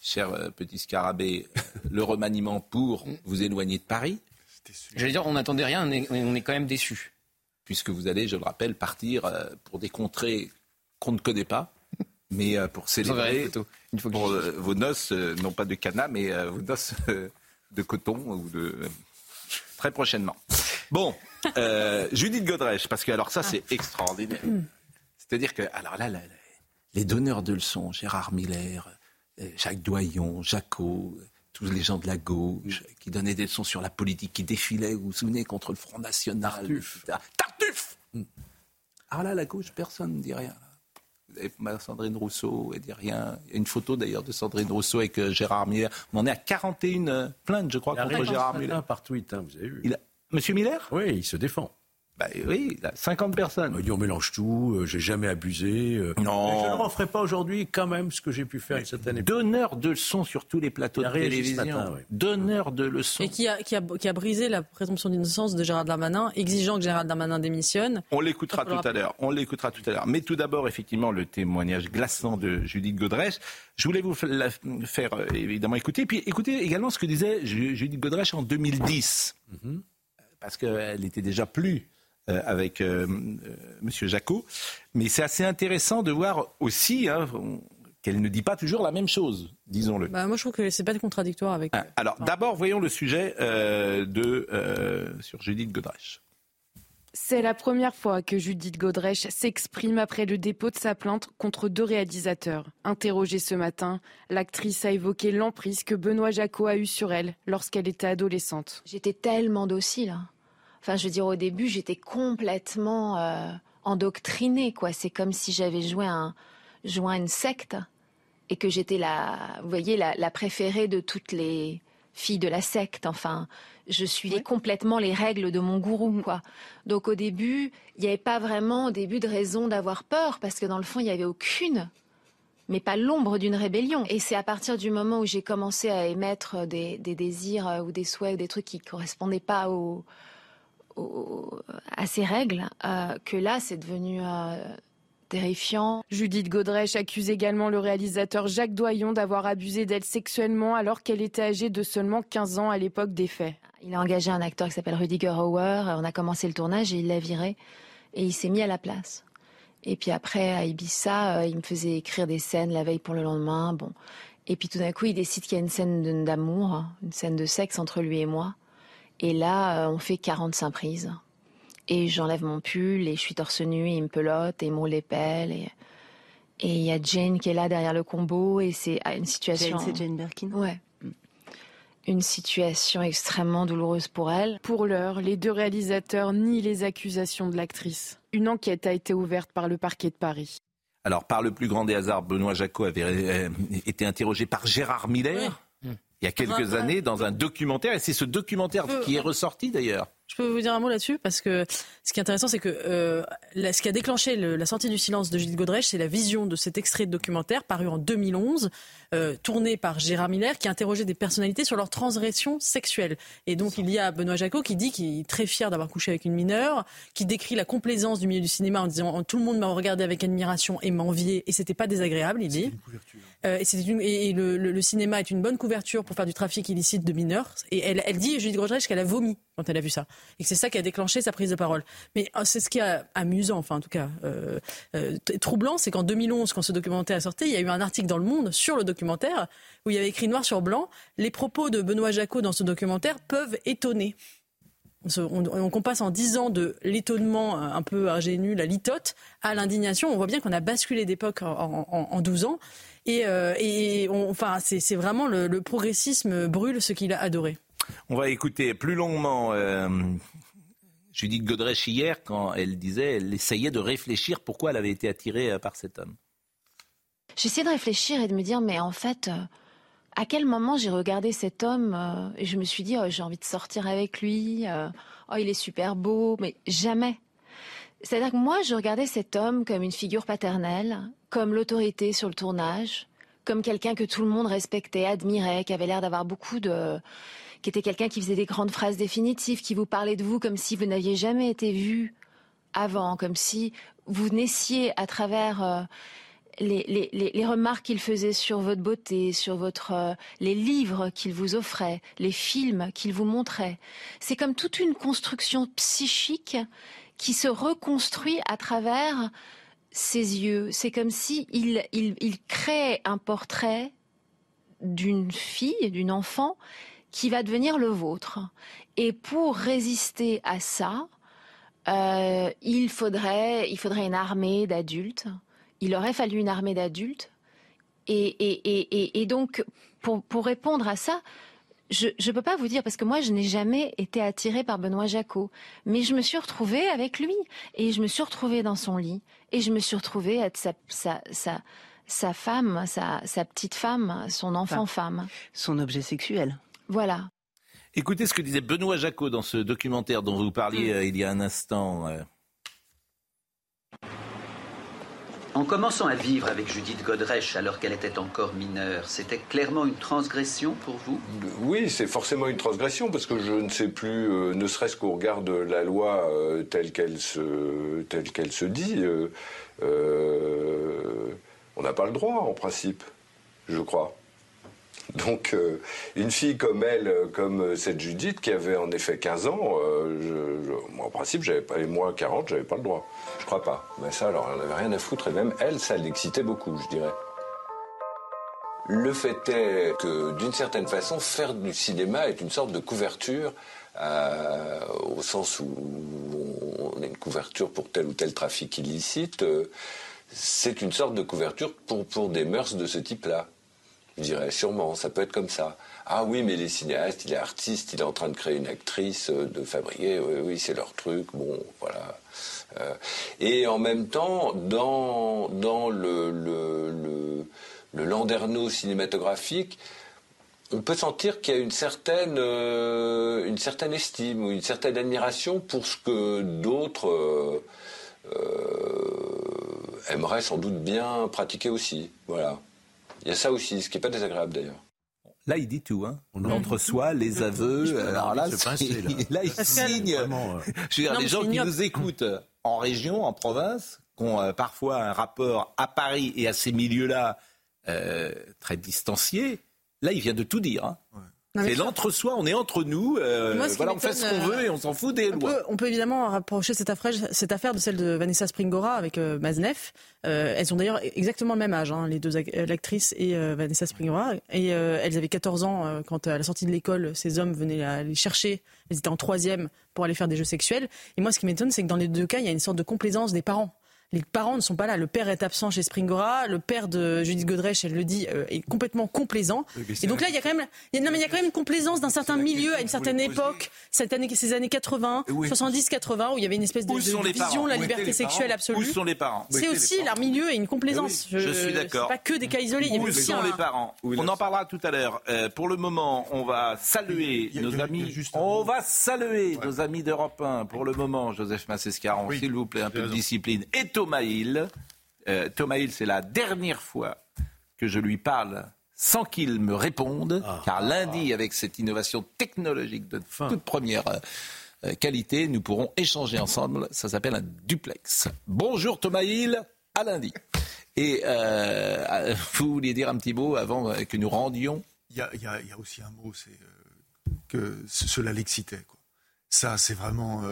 cher euh, petit scarabée, euh, le remaniement pour vous éloigner de Paris, J'allais dire, on n'attendait rien, on est, on est quand même déçus. puisque vous allez, je le rappelle, partir euh, pour des contrées qu'on ne connaît pas, mais euh, pour célébrer que pour euh, vos noces, non pas de cana, mais vos noces de coton ou de très prochainement. Bon, euh, Judith Godrèche, parce que alors ça c'est extraordinaire. C'est-à-dire que alors là, là, là, les donneurs de leçons, Gérard Miller, Jacques Doyon, Jacot, euh, tous les gens de la gauche qui donnaient des leçons sur la politique, qui défilaient, vous vous souvenez, contre le Front National. Tartuffe. Tartuffe Alors là, la gauche, personne ne dit rien. Vous avez ma Sandrine Rousseau, elle dit rien. Il y a une photo d'ailleurs de Sandrine Rousseau avec euh, Gérard Miller. On en est à 41 euh, plaintes, je crois, contre Gérard Miller. par tweet, hein, vous avez vu. Il a- Monsieur Miller Oui, il se défend. Bah oui, 50 personnes. On dit on mélange tout, euh, j'ai jamais abusé. Euh. non. je ne referai pas aujourd'hui quand même ce que j'ai pu faire cette année. Donneur de leçons sur tous les plateaux de télévision. Donneur de leçons. Et qui a, qui, a, qui a brisé la présomption d'innocence de Gérard Darmanin, exigeant que Gérard Darmanin démissionne. On l'écoutera tout à l'heure. On l'écoutera tout à l'heure. Mais tout d'abord, effectivement, le témoignage glaçant de Judith Godrèche. Je voulais vous faire euh, évidemment écouter. Puis écoutez également ce que disait Judith Godrèche en 2010. Mhm. Parce qu'elle était déjà plus avec euh, euh, Monsieur Jacot. Mais c'est assez intéressant de voir aussi hein, qu'elle ne dit pas toujours la même chose, disons-le. Bah, moi, je trouve que c'est pas contradictoire avec. Ah, alors, d'abord, voyons le sujet de sur Judith Godrèche. C'est la première fois que Judith Godrèche s'exprime après le dépôt de sa plainte contre deux réalisateurs. Interrogée ce matin, l'actrice a évoqué l'emprise que Benoît Jacot a eue sur elle lorsqu'elle était adolescente. J'étais tellement docile. Enfin, je veux dire, au début, j'étais complètement euh, endoctrinée, quoi. C'est comme si j'avais joué un, joint une secte et que j'étais la, vous voyez, la, préférée de toutes les filles de la secte. Enfin, je suivais complètement les règles de mon gourou, quoi. Donc au début, il n'y avait pas vraiment au début de raison d'avoir peur parce que dans le fond, il n'y avait aucune mais pas l'ombre d'une rébellion. Et c'est à partir du moment où j'ai commencé à émettre des, des, désirs euh, ou des souhaits ou des trucs qui correspondaient pas à ces règles, euh, que là, c'est devenu euh, terrifiant. Judith Godrèche accuse également le réalisateur Jacques Doyon d'avoir abusé d'elle sexuellement alors qu'elle était âgée de seulement 15 ans à l'époque des faits. Il a engagé un acteur qui s'appelle Rudiger Hauer. On a commencé le tournage et il l'a viré. Et il s'est mis à la place. Et puis après, à Ibiza, euh, il me faisait écrire des scènes la veille pour le lendemain. Bon. Et puis tout d'un coup, il décide qu'il y a une scène d'amour, une scène de sexe entre lui et moi. Et là, euh, on fait 45 prises. Et j'enlève mon pull et je suis torse nu et il me pelote et il me pelles. Et et il y a Jane qui est là derrière le combo et c'est une situation. Jane, c'est Jane Birkin. Ouais. Une situation extrêmement douloureuse pour elle. Pour l'heure, les deux réalisateurs nient les accusations de l'actrice. Une enquête a été ouverte par le parquet de Paris. Alors, par le plus grand des hasards, Benoît Jacot avait euh, été interrogé par Gérard Miller il y a quelques années dans un documentaire, et c'est ce documentaire qui est ressorti d'ailleurs. Je peux vous dire un mot là-dessus parce que ce qui est intéressant, c'est que euh, ce qui a déclenché la sortie du silence de Judith Godrèche, c'est la vision de cet extrait de documentaire paru en 2011, euh, tourné par Gérard Miller, qui interrogeait des personnalités sur leur transgression sexuelle. Et donc il y a Benoît Jacot qui dit qu'il est très fier d'avoir couché avec une mineure, qui décrit la complaisance du milieu du cinéma en disant tout le monde m'a regardé avec admiration et m'enviait et c'était pas désagréable, il dit. Euh, et, le, cinéma est une bonne couverture pour faire du trafic illicite de mineurs. Et elle, elle dit, Judith Godrèche, qu'elle a vomi quand elle a vu ça. Et que c'est ça qui a déclenché sa prise de parole. Mais oh, c'est ce qui est amusant, enfin en tout cas euh, euh, troublant, c'est qu'en 2011, quand ce documentaire est sorti, il y a eu un article dans Le Monde sur le documentaire où il y avait écrit noir sur blanc, les propos de Benoît Jacot dans ce documentaire peuvent étonner. On, passe en 10 ans de l'étonnement un peu ingénu, la litote, à l'indignation. On voit bien qu'on a basculé d'époque en, 12 ans. Et, euh, enfin, c'est vraiment le, progressisme brûle ce qu'il a adoré. On va écouter plus longuement euh, Judith Godrèche hier quand elle disait, elle essayait de réfléchir pourquoi elle avait été attirée euh, par cet homme. J'essayais de réfléchir et de me dire, mais en fait, euh, à quel moment j'ai regardé cet homme et je me suis dit, oh, j'ai envie de sortir avec lui, oh, il est super beau, mais jamais. C'est-à-dire que moi, je regardais cet homme comme une figure paternelle, comme l'autorité sur le tournage, comme quelqu'un que tout le monde respectait, admirait, qui avait l'air d'avoir beaucoup de qui était quelqu'un qui faisait des grandes phrases définitives, qui vous parlait de vous comme si vous n'aviez jamais été vu avant, comme si vous naissiez à travers euh, les, remarques qu'il faisait sur votre beauté, sur votre euh, les livres qu'il vous offrait, les films qu'il vous montrait. C'est comme toute une construction psychique qui se reconstruit à travers ses yeux. C'est comme si il, il, il crée un portrait d'une fille, d'une enfant, qui va devenir le vôtre. Et pour résister à ça, euh, il, faudrait, il faudrait une armée d'adultes. Il aurait fallu une armée d'adultes. Et, et, et, donc, pour, pour répondre à ça, je ne peux pas vous dire, parce que moi, je n'ai jamais été attirée par Benoît Jacot. Mais je me suis retrouvée avec lui. Et je me suis retrouvée dans son lit. Et je me suis retrouvée être sa, sa, sa, sa femme, sa, sa petite femme, son enfant femme. Son objet sexuel. Voilà. Écoutez ce que disait Benoît Jacot dans ce documentaire dont vous parliez euh, il y a un instant. euh. En commençant à vivre avec Judith Godrèche alors qu'elle était encore mineure, c'était clairement une transgression pour vous? Oui, c'est forcément une transgression parce que je ne sais plus, euh, ne serait-ce qu'au regard de la loi euh, telle qu'elle se, telle qu'elle se dit, euh, euh, on n'a pas le droit en principe, je crois. Donc, euh, une fille comme elle, euh, comme cette Judith, qui avait en effet 15 ans, euh, moi, en principe, j'avais pas, et moi 40, j'avais pas le droit. Je crois pas. Mais ça, alors, elle n'avait rien à foutre, et même elle, ça l'excitait beaucoup, je dirais. Le fait est que, d'une certaine façon, faire du cinéma est une sorte de couverture, euh, au sens où on a une couverture pour tel ou tel trafic illicite. euh, c'est une sorte de couverture pour, pour des mœurs de ce type-là. Je dirais sûrement, ça peut être comme ça. Ah oui, mais les cinéastes, il est artiste, il est en train de créer une actrice, euh, de fabriquer, oui, oui, c'est leur truc, bon, voilà. Euh, et en même temps, dans, dans le, le, le, landerneau cinématographique, on peut sentir qu'il y a une certaine, euh, une certaine estime ou une certaine admiration pour ce que d'autres aimeraient sans doute bien pratiquer aussi. Voilà. Il y a ça aussi, ce qui n'est pas désagréable d'ailleurs. Là, il dit tout, hein. L'entre-soi, les aveux. Alors là, il signe. Vraiment, euh. Je veux dire, Non, les gens qui ignoble. nous écoutent en région, en province, qui ont euh, parfois un rapport à Paris et à ces milieux-là euh, très distanciés, là, il vient de tout dire. hein. C'est l'entre-soi, on est entre nous, euh, Moi, voilà, on fait ce qu'on veut et on s'en fout des On lois. peut, on peut évidemment rapprocher cette affaire, cette affaire de celle de Vanessa Springora avec euh, Maznev. Euh, elles ont d'ailleurs exactement le même âge, hein, les deux euh, l'actrice et euh, Vanessa Springora. Et euh, elles avaient 14 ans euh, quand à la sortie de l'école, ces hommes venaient la- les chercher. Elles étaient en troisième pour aller faire des jeux sexuels. Et moi, ce qui m'étonne, c'est que dans les deux cas, il y a une sorte de complaisance des parents. Les parents ne sont pas là. Le père est absent chez Springora. Le père de Judith Godrèche, elle le dit, euh, est complètement complaisant. Et donc là, il y a quand même, il y a, non, mais il y a quand même une complaisance d'un certain milieu à une certaine époque, cette année, ces années 80, 70, 80, où il y avait une espèce de, Où vision parents de la Où liberté sexuelle absolue. Où sont les parents Où C'est aussi leur milieu et une complaisance. Je suis d'accord. Pas que des cas isolés. Il y Où aussi sont un- les parents On en parlera tout à l'heure. Euh, pour le moment, on va saluer nos amis. On va saluer nos amis d'Europe 1. Pour le moment, Joseph Massescaron, s'il vous plaît, un peu de discipline. Et Thomas Hill. Euh, Thomas Hill, c'est la dernière fois que je lui parle sans qu'il me réponde, car lundi, avec cette innovation technologique de toute première euh, euh, qualité, nous pourrons échanger ensemble. Ça s'appelle un duplex. Bonjour Thomas Hill, à lundi. Et euh, vous vouliez dire un petit mot avant que nous rendions? Il y a, y a- y a aussi un mot, c'est que ce- cela l'excitait. Ça, c'est vraiment.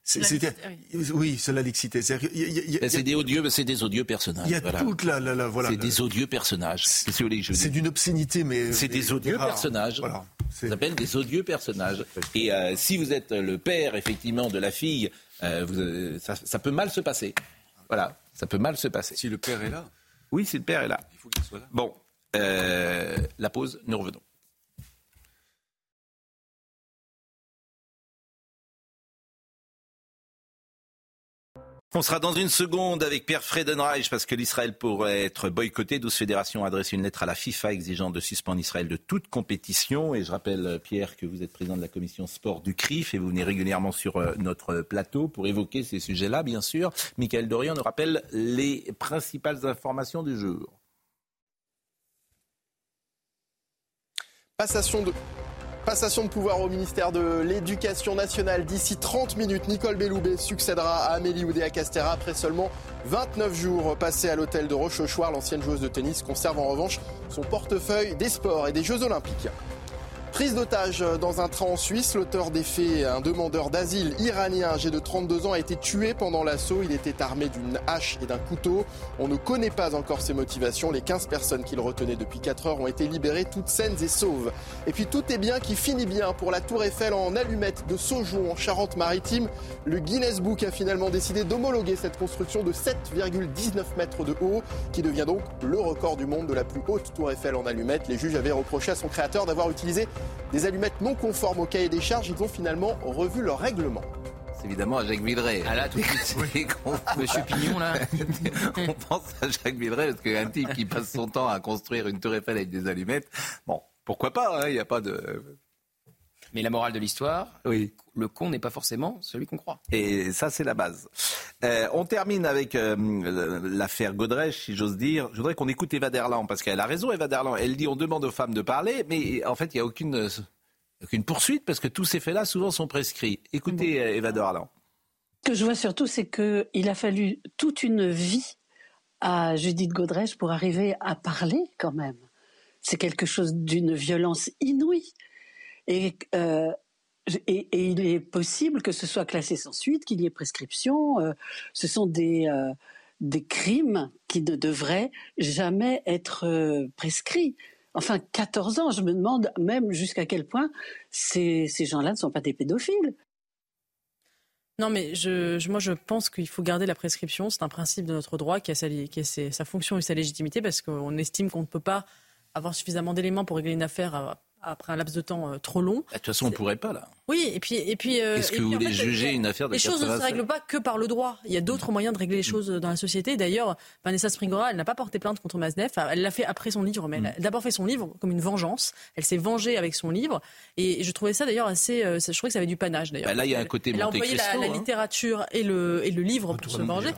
Euh, c'est- La c'était- l'excitait, oui, cela l'excitait. C'est-à-dire qu'il y a- il y a- il y a- Ben, C'est des odieux, c'est des odieux personnages. Il y a voilà. toute la, la- la- voilà. C'est des odieux personnages. C'est d'une obscénité, mais. C'est des odieux rare. personnages. Voilà. Ça s'appelle des odieux personnages. Et euh, si vous êtes le père, effectivement, de la fille, euh, vous, euh, ça, ça peut mal se passer. Voilà, ça peut mal se passer. Si le père est là. Oui, si le père est là. Il faut qu'il soit là. Bon, euh, la pause, nous revenons. On sera dans une seconde avec Pierre Fredenreich parce que l'Israël pourrait être boycotté. 12 fédérations adressé une lettre à la FIFA exigeant de suspendre Israël de toute compétition. Et je rappelle, euh, Pierre, que vous êtes président de la commission sport du CRIF et vous venez régulièrement sur euh, notre plateau pour évoquer ces sujets-là, bien sûr. Michael Dorian nous rappelle les principales informations du jour. Passation de, passation de pouvoir au ministère de l'Éducation nationale. D'ici 30 minutes, Nicole Belloubet succédera à Amélie Oudéa-Castéra après seulement 29 jours passés à l'hôtel de Rochechouart. L'ancienne joueuse de tennis conserve en revanche son portefeuille des sports et des Jeux Olympiques. Prise d'otage dans un train en Suisse, l'auteur des faits, un demandeur d'asile iranien âgé de 32 ans, a été tué pendant l'assaut. Il était armé d'une hache et d'un couteau. On ne connaît pas encore ses motivations. Les 15 personnes qu'il retenait depuis 4 heures ont été libérées, toutes saines et sauves. Et puis tout est bien qui finit bien pour la Tour Eiffel en allumette de Saujon en Charente-Maritime. Le Guinness Book a finalement décidé d'homologuer cette construction de 7,19 mètres de haut, qui devient donc le record du monde de la plus haute Tour Eiffel en allumette. Les juges avaient reproché à son créateur d'avoir utilisé des allumettes non conformes au cahier des charges. Ils ont finalement revu leur règlement. C'est évidemment à Jacques Villeray. Ah là, tout de suite. Monsieur Pignon, là. On pense à Jacques Villeray parce qu'un type qui passe son temps à construire une tour Eiffel avec des allumettes, bon, pourquoi pas, hein, il n'y a pas de... Mais la morale de l'histoire, oui. Le con n'est pas forcément celui qu'on croit. Et ça, c'est la base. Euh, on termine avec euh, l'affaire Godrèche, si j'ose dire. Je voudrais qu'on écoute Eva Derland, parce qu'elle a raison, Eva Derland. Elle dit on demande aux femmes de parler, mais en fait, il n'y a aucune, aucune poursuite, parce que tous ces faits-là, souvent, sont prescrits. Écoutez Eva Derland. Ce que je vois surtout, c'est qu'il a fallu toute une vie à Judith Godrèche pour arriver à parler quand même. C'est quelque chose d'une violence inouïe. Et, euh, et, il est possible que ce soit classé sans suite, qu'il y ait prescription. Euh, ce sont des, euh, des crimes qui ne devraient jamais être prescrits. Enfin, 14 ans, je me demande même jusqu'à quel point ces, ces gens-là ne sont pas des pédophiles. Non, mais je, moi, je pense qu'il faut garder la prescription. C'est un principe de notre droit qui a, sa, qui a sa fonction et sa légitimité parce qu'on estime qu'on ne peut pas avoir suffisamment d'éléments pour régler une affaire après un laps de temps euh, trop long. Bah, de toute façon, on ne pourrait pas, là. Oui, et puis. Et puis euh, Est-ce que vous voulez juger une affaire de Les choses ne se règlent pas que par le droit. Il y a d'autres moyens de régler les choses dans la société. D'ailleurs, Vanessa Springora, elle n'a pas porté plainte contre Maznev. Elle l'a fait après son livre, mais elle a mm. d'abord fait son livre comme une vengeance. Elle s'est vengée avec son livre. Et je trouvais ça d'ailleurs assez. Euh, je trouvais que ça avait du panache, d'ailleurs. Bah, là, il y a un côté Elle a employé la, la, hein. littérature et le, et le livre pour se venger.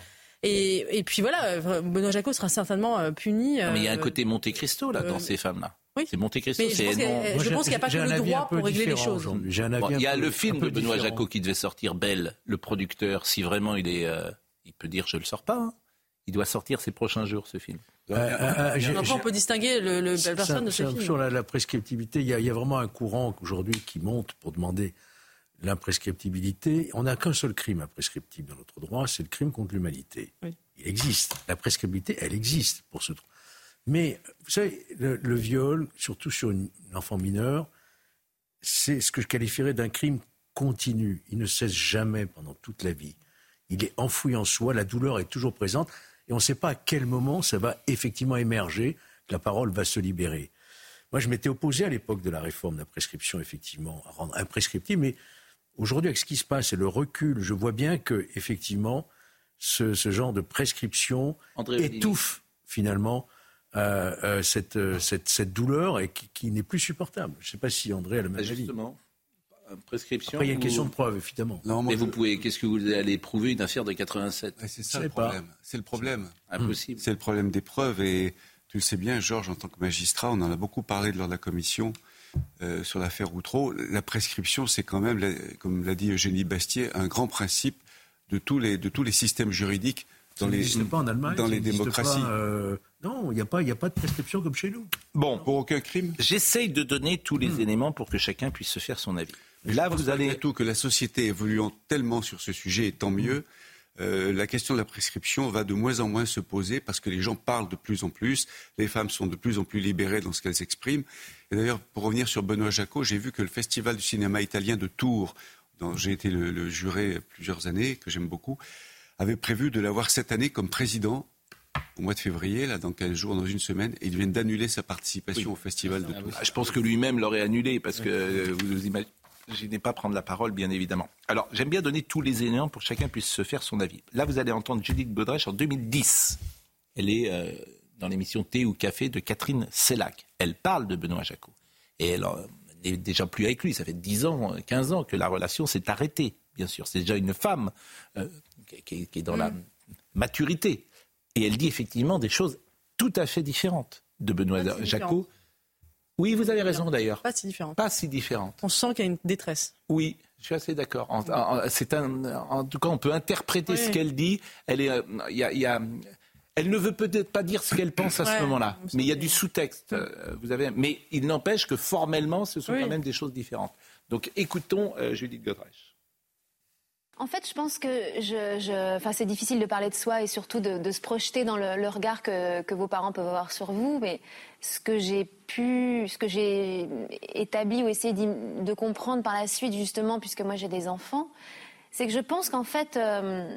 Et, et, puis voilà, Benoît Jacot sera certainement puni. mais il y a un côté Monte Cristo là dans ces femmes-là. Oui. C'est Monte Cristo. je pense, qu'il n'y a pas que le droit pour régler les choses. il y a le film de Benoît Jacot qui devait sortir, Belle, le producteur. Si vraiment il est, euh, il peut dire je le sors pas. Hein. Il doit sortir ces prochains jours ce film. Euh, euh, on peut distinguer le, le la personne de ce film. Sur la, prescriptibilité, il y, a, il y, a, vraiment un courant aujourd'hui qui monte pour demander l'imprescriptibilité. On n'a qu'un seul crime imprescriptible dans notre droit, c'est le crime contre l'humanité. Il existe. La prescriptibilité, elle existe pour ce droit. Mais vous savez, le, viol, surtout sur une, enfant mineure, c'est ce que je qualifierais d'un crime continu. Il ne cesse jamais pendant toute la vie. Il est enfoui en soi, la douleur est toujours présente, et on ne sait pas à quel moment ça va effectivement émerger, que la parole va se libérer. Moi, je m'étais opposé à l'époque de la réforme de la prescription, effectivement, à rendre imprescriptible, mais aujourd'hui, avec ce qui se passe et le recul, je vois bien que, effectivement, ce, genre de prescription étouffe finalement euh, euh, euh, cette, cette, douleur et qui, n'est plus supportable. Je ne sais pas si André a le même Justement. Prescription. Après, il y a une question de preuve, évidemment. Non, mais vous pouvez. Qu'est-ce que vous allez prouver une affaire de 87 C'est ça le problème. C'est le problème. Impossible. C'est le problème des preuves et tu le sais bien, Georges, en tant que magistrat, on en a beaucoup parlé lors de la commission sur l'affaire Outreau. La prescription, c'est quand même, comme l'a dit Eugénie Bastier, un grand principe de tous les, de tous les systèmes juridiques dans les, pas en Allemagne, dans les démocraties. Non, il n'y a, pas, a pas de prescription comme chez nous. Bon, pour aucun crime. J'essaye de donner tous les hmm. éléments pour que chacun puisse se faire son avis. Là, vous allez tout que la société évoluant tellement sur ce sujet, et tant mieux. Euh, la question de la prescription va de moins en moins se poser parce que les gens parlent de plus en plus, les femmes sont de plus en plus libérées dans ce qu'elles expriment. Et d'ailleurs, pour revenir sur Benoît Jacot, j'ai vu que le Festival du cinéma italien de Tours, dont j'ai été le, le juré plusieurs années, que j'aime beaucoup, avait prévu de l'avoir cette année comme président au mois de février, là, dans 15 jours, dans une semaine, et il vient d'annuler sa participation au festival de Tours. Je pense que lui-même l'aurait annulé, parce que euh, vous imaginez pas prendre la parole, bien évidemment. Alors, j'aime bien donner tous les éléments pour que chacun puisse se faire son avis. Là, vous allez entendre Judith Godrèche en 2010. Elle est euh, dans l'émission Thé ou Café de Catherine Sellac. Elle parle de Benoît Jacot. Et elle n'est déjà plus avec lui. Ça fait 10 ans, 15 ans que la relation s'est arrêtée, bien sûr. C'est déjà une femme euh, qui, est dans la mm. maturité. Et elle dit effectivement des choses tout à fait différentes de Benoît Jacot. Oui, vous avez raison d'ailleurs. Pas si différentes. Pas si différentes. On sent qu'il y a une détresse. Oui, je suis assez d'accord. En, c'est un, en tout cas, on peut interpréter ce qu'elle dit. Elle est, euh, y a, elle ne veut peut-être pas dire ce qu'elle pense à ce moment-là, mais il y a du sous-texte. Euh, vous avez, mais il n'empêche que formellement, ce sont quand même des choses différentes. Donc, écoutons euh, Judith Godrèche. En fait, je pense que je, enfin, c'est difficile de parler de soi et surtout de, se projeter dans le, regard que, vos parents peuvent avoir sur vous. Mais ce que j'ai pu, ce que j'ai établi ou essayé de comprendre par la suite, justement, puisque moi j'ai des enfants, c'est que je pense qu'en fait, euh,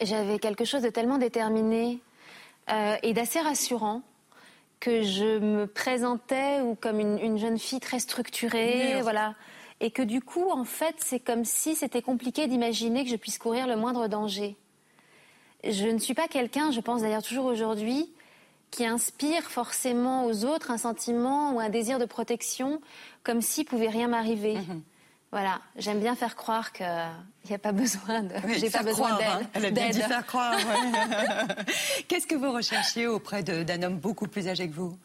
j'avais quelque chose de tellement déterminé euh, et d'assez rassurant que je me présentais ou comme une, jeune fille très structurée, voilà et que du coup, en fait, c'est comme si c'était compliqué d'imaginer que je puisse courir le moindre danger. Je ne suis pas quelqu'un, je pense d'ailleurs toujours aujourd'hui, qui inspire forcément aux autres un sentiment ou un désir de protection, comme s'il pouvait rien m'arriver. Mhm. Voilà, j'aime bien faire croire qu'il n'y a pas besoin de. j'ai pas besoin d'aide. Hein. Elle a bien dit faire croire. Qu'est-ce que vous recherchiez auprès d'un homme beaucoup plus âgé que vous?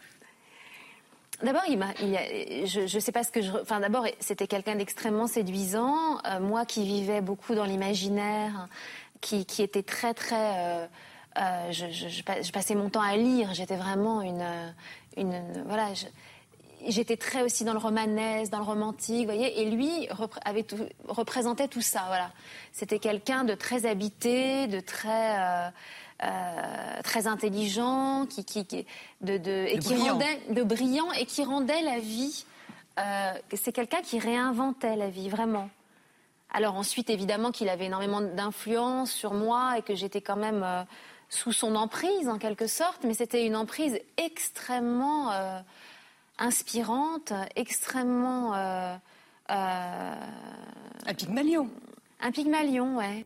D'abord, il m'a, je ne sais pas ce que je. Enfin, d'abord, c'était quelqu'un d'extrêmement séduisant. Euh, moi, qui vivais beaucoup dans l'imaginaire, qui, qui, était très, très. Euh, euh, je, passais mon temps à lire. J'étais vraiment une, une, voilà. J'étais très aussi dans le romanesque, dans le romantique, vous voyez. Et lui représentait tout ça. Voilà. C'était quelqu'un de très habité, de très. Euh, très intelligent, qui, qui, de, de, et qui brillant. rendait de brillant et qui rendait la vie. Euh, c'est quelqu'un qui réinventait la vie vraiment. Alors ensuite, évidemment, qu'il avait énormément d'influence sur moi et que j'étais quand même euh, sous son emprise en quelque sorte, mais c'était une emprise extrêmement inspirante, extrêmement. un Pygmalion. Un Pygmalion, ouais.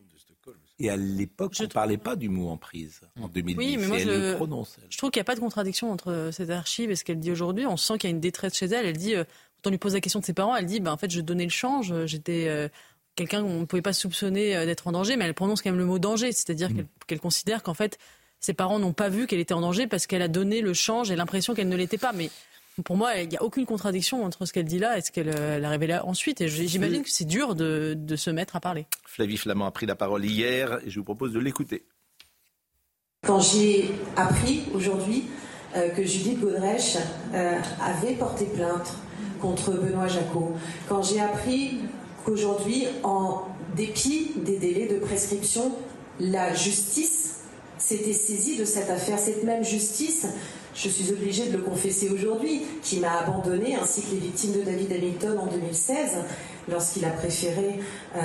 Et à l'époque, on ne parlait pas du mot emprise en 2010. Oui, mais moi, je, je trouve qu'il n'y a pas de contradiction entre cette archive et ce qu'elle dit aujourd'hui. On sent qu'il y a une détresse chez elle. Elle dit, euh, quand on lui pose la question de ses parents, elle dit, bah, en fait, je donnais le change. J'étais euh, quelqu'un qu'on ne pouvait pas soupçonner euh, d'être en danger, mais elle prononce quand même le mot danger. C'est-à-dire mm. qu'elle considère qu'en fait, ses parents n'ont pas vu qu'elle était en danger parce qu'elle a donné le change et l'impression qu'elle ne l'était pas. Mais pour moi, il n'y a aucune contradiction entre ce qu'elle dit là et ce qu'elle a révélé ensuite. Et j'imagine que c'est dur de, se mettre à parler. Flavie Flamand a pris la parole hier et je vous propose de l'écouter. Quand j'ai appris aujourd'hui euh, que Judith Godrèche euh, avait porté plainte contre Benoît Jacot, quand j'ai appris qu'aujourd'hui, en dépit des délais de prescription, la justice s'était saisie de cette affaire, cette même justice je suis obligée de le confesser aujourd'hui, qui m'a abandonné, ainsi que les victimes de David Hamilton en 2016, lorsqu'il a préféré euh,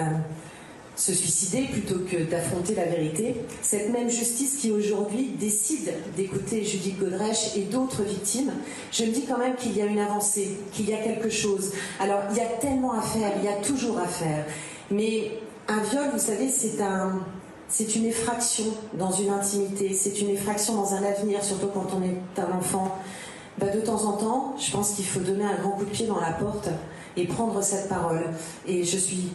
se suicider plutôt que d'affronter la vérité. Cette même justice qui aujourd'hui décide d'écouter Judith Godrèche et d'autres victimes, je me dis quand même qu'il y a une avancée, qu'il y a quelque chose. Alors, il y a tellement à faire, il y a toujours à faire. Mais un viol, vous savez, c'est un, c'est une effraction dans une intimité, c'est une effraction dans un avenir, surtout quand on est un enfant. Bah, de temps en temps, je pense qu'il faut donner un grand coup de pied dans la porte et prendre cette parole. Et je suis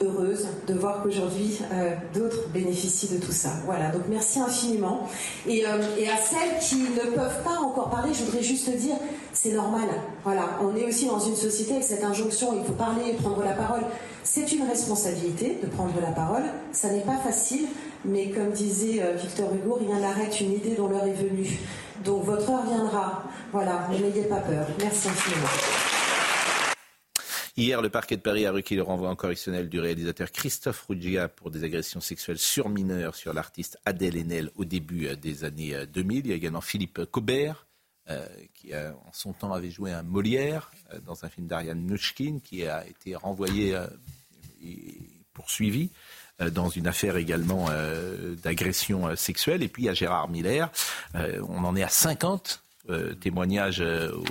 heureuse de voir qu'aujourd'hui euh, d'autres bénéficient de tout ça. Voilà, donc merci infiniment. Et, euh, et, à celles qui ne peuvent pas encore parler, je voudrais juste dire, c'est normal. Voilà, on est aussi dans une société avec cette injonction, il faut parler, prendre la parole. C'est une responsabilité de prendre la parole. Ça n'est pas facile, mais comme disait euh, Victor Hugo, rien n'arrête une idée dont l'heure est venue. Donc votre heure viendra. Voilà, n'ayez pas peur. Merci infiniment. Hier, le parquet de Paris a requis le renvoi en correctionnel du réalisateur Christophe Ruggia pour des agressions sexuelles sur mineurs sur l'artiste Adèle Haenel au début euh, des années 2000. Euh, Il y a également Philippe Cobert, qui en son temps avait joué un Molière dans un film d'Ariane Nouchkine, qui a été renvoyé poursuivi euh, dans une affaire également euh, d'agression euh, sexuelle. Et puis il y a Gérard Miller. on en est à 50 témoignages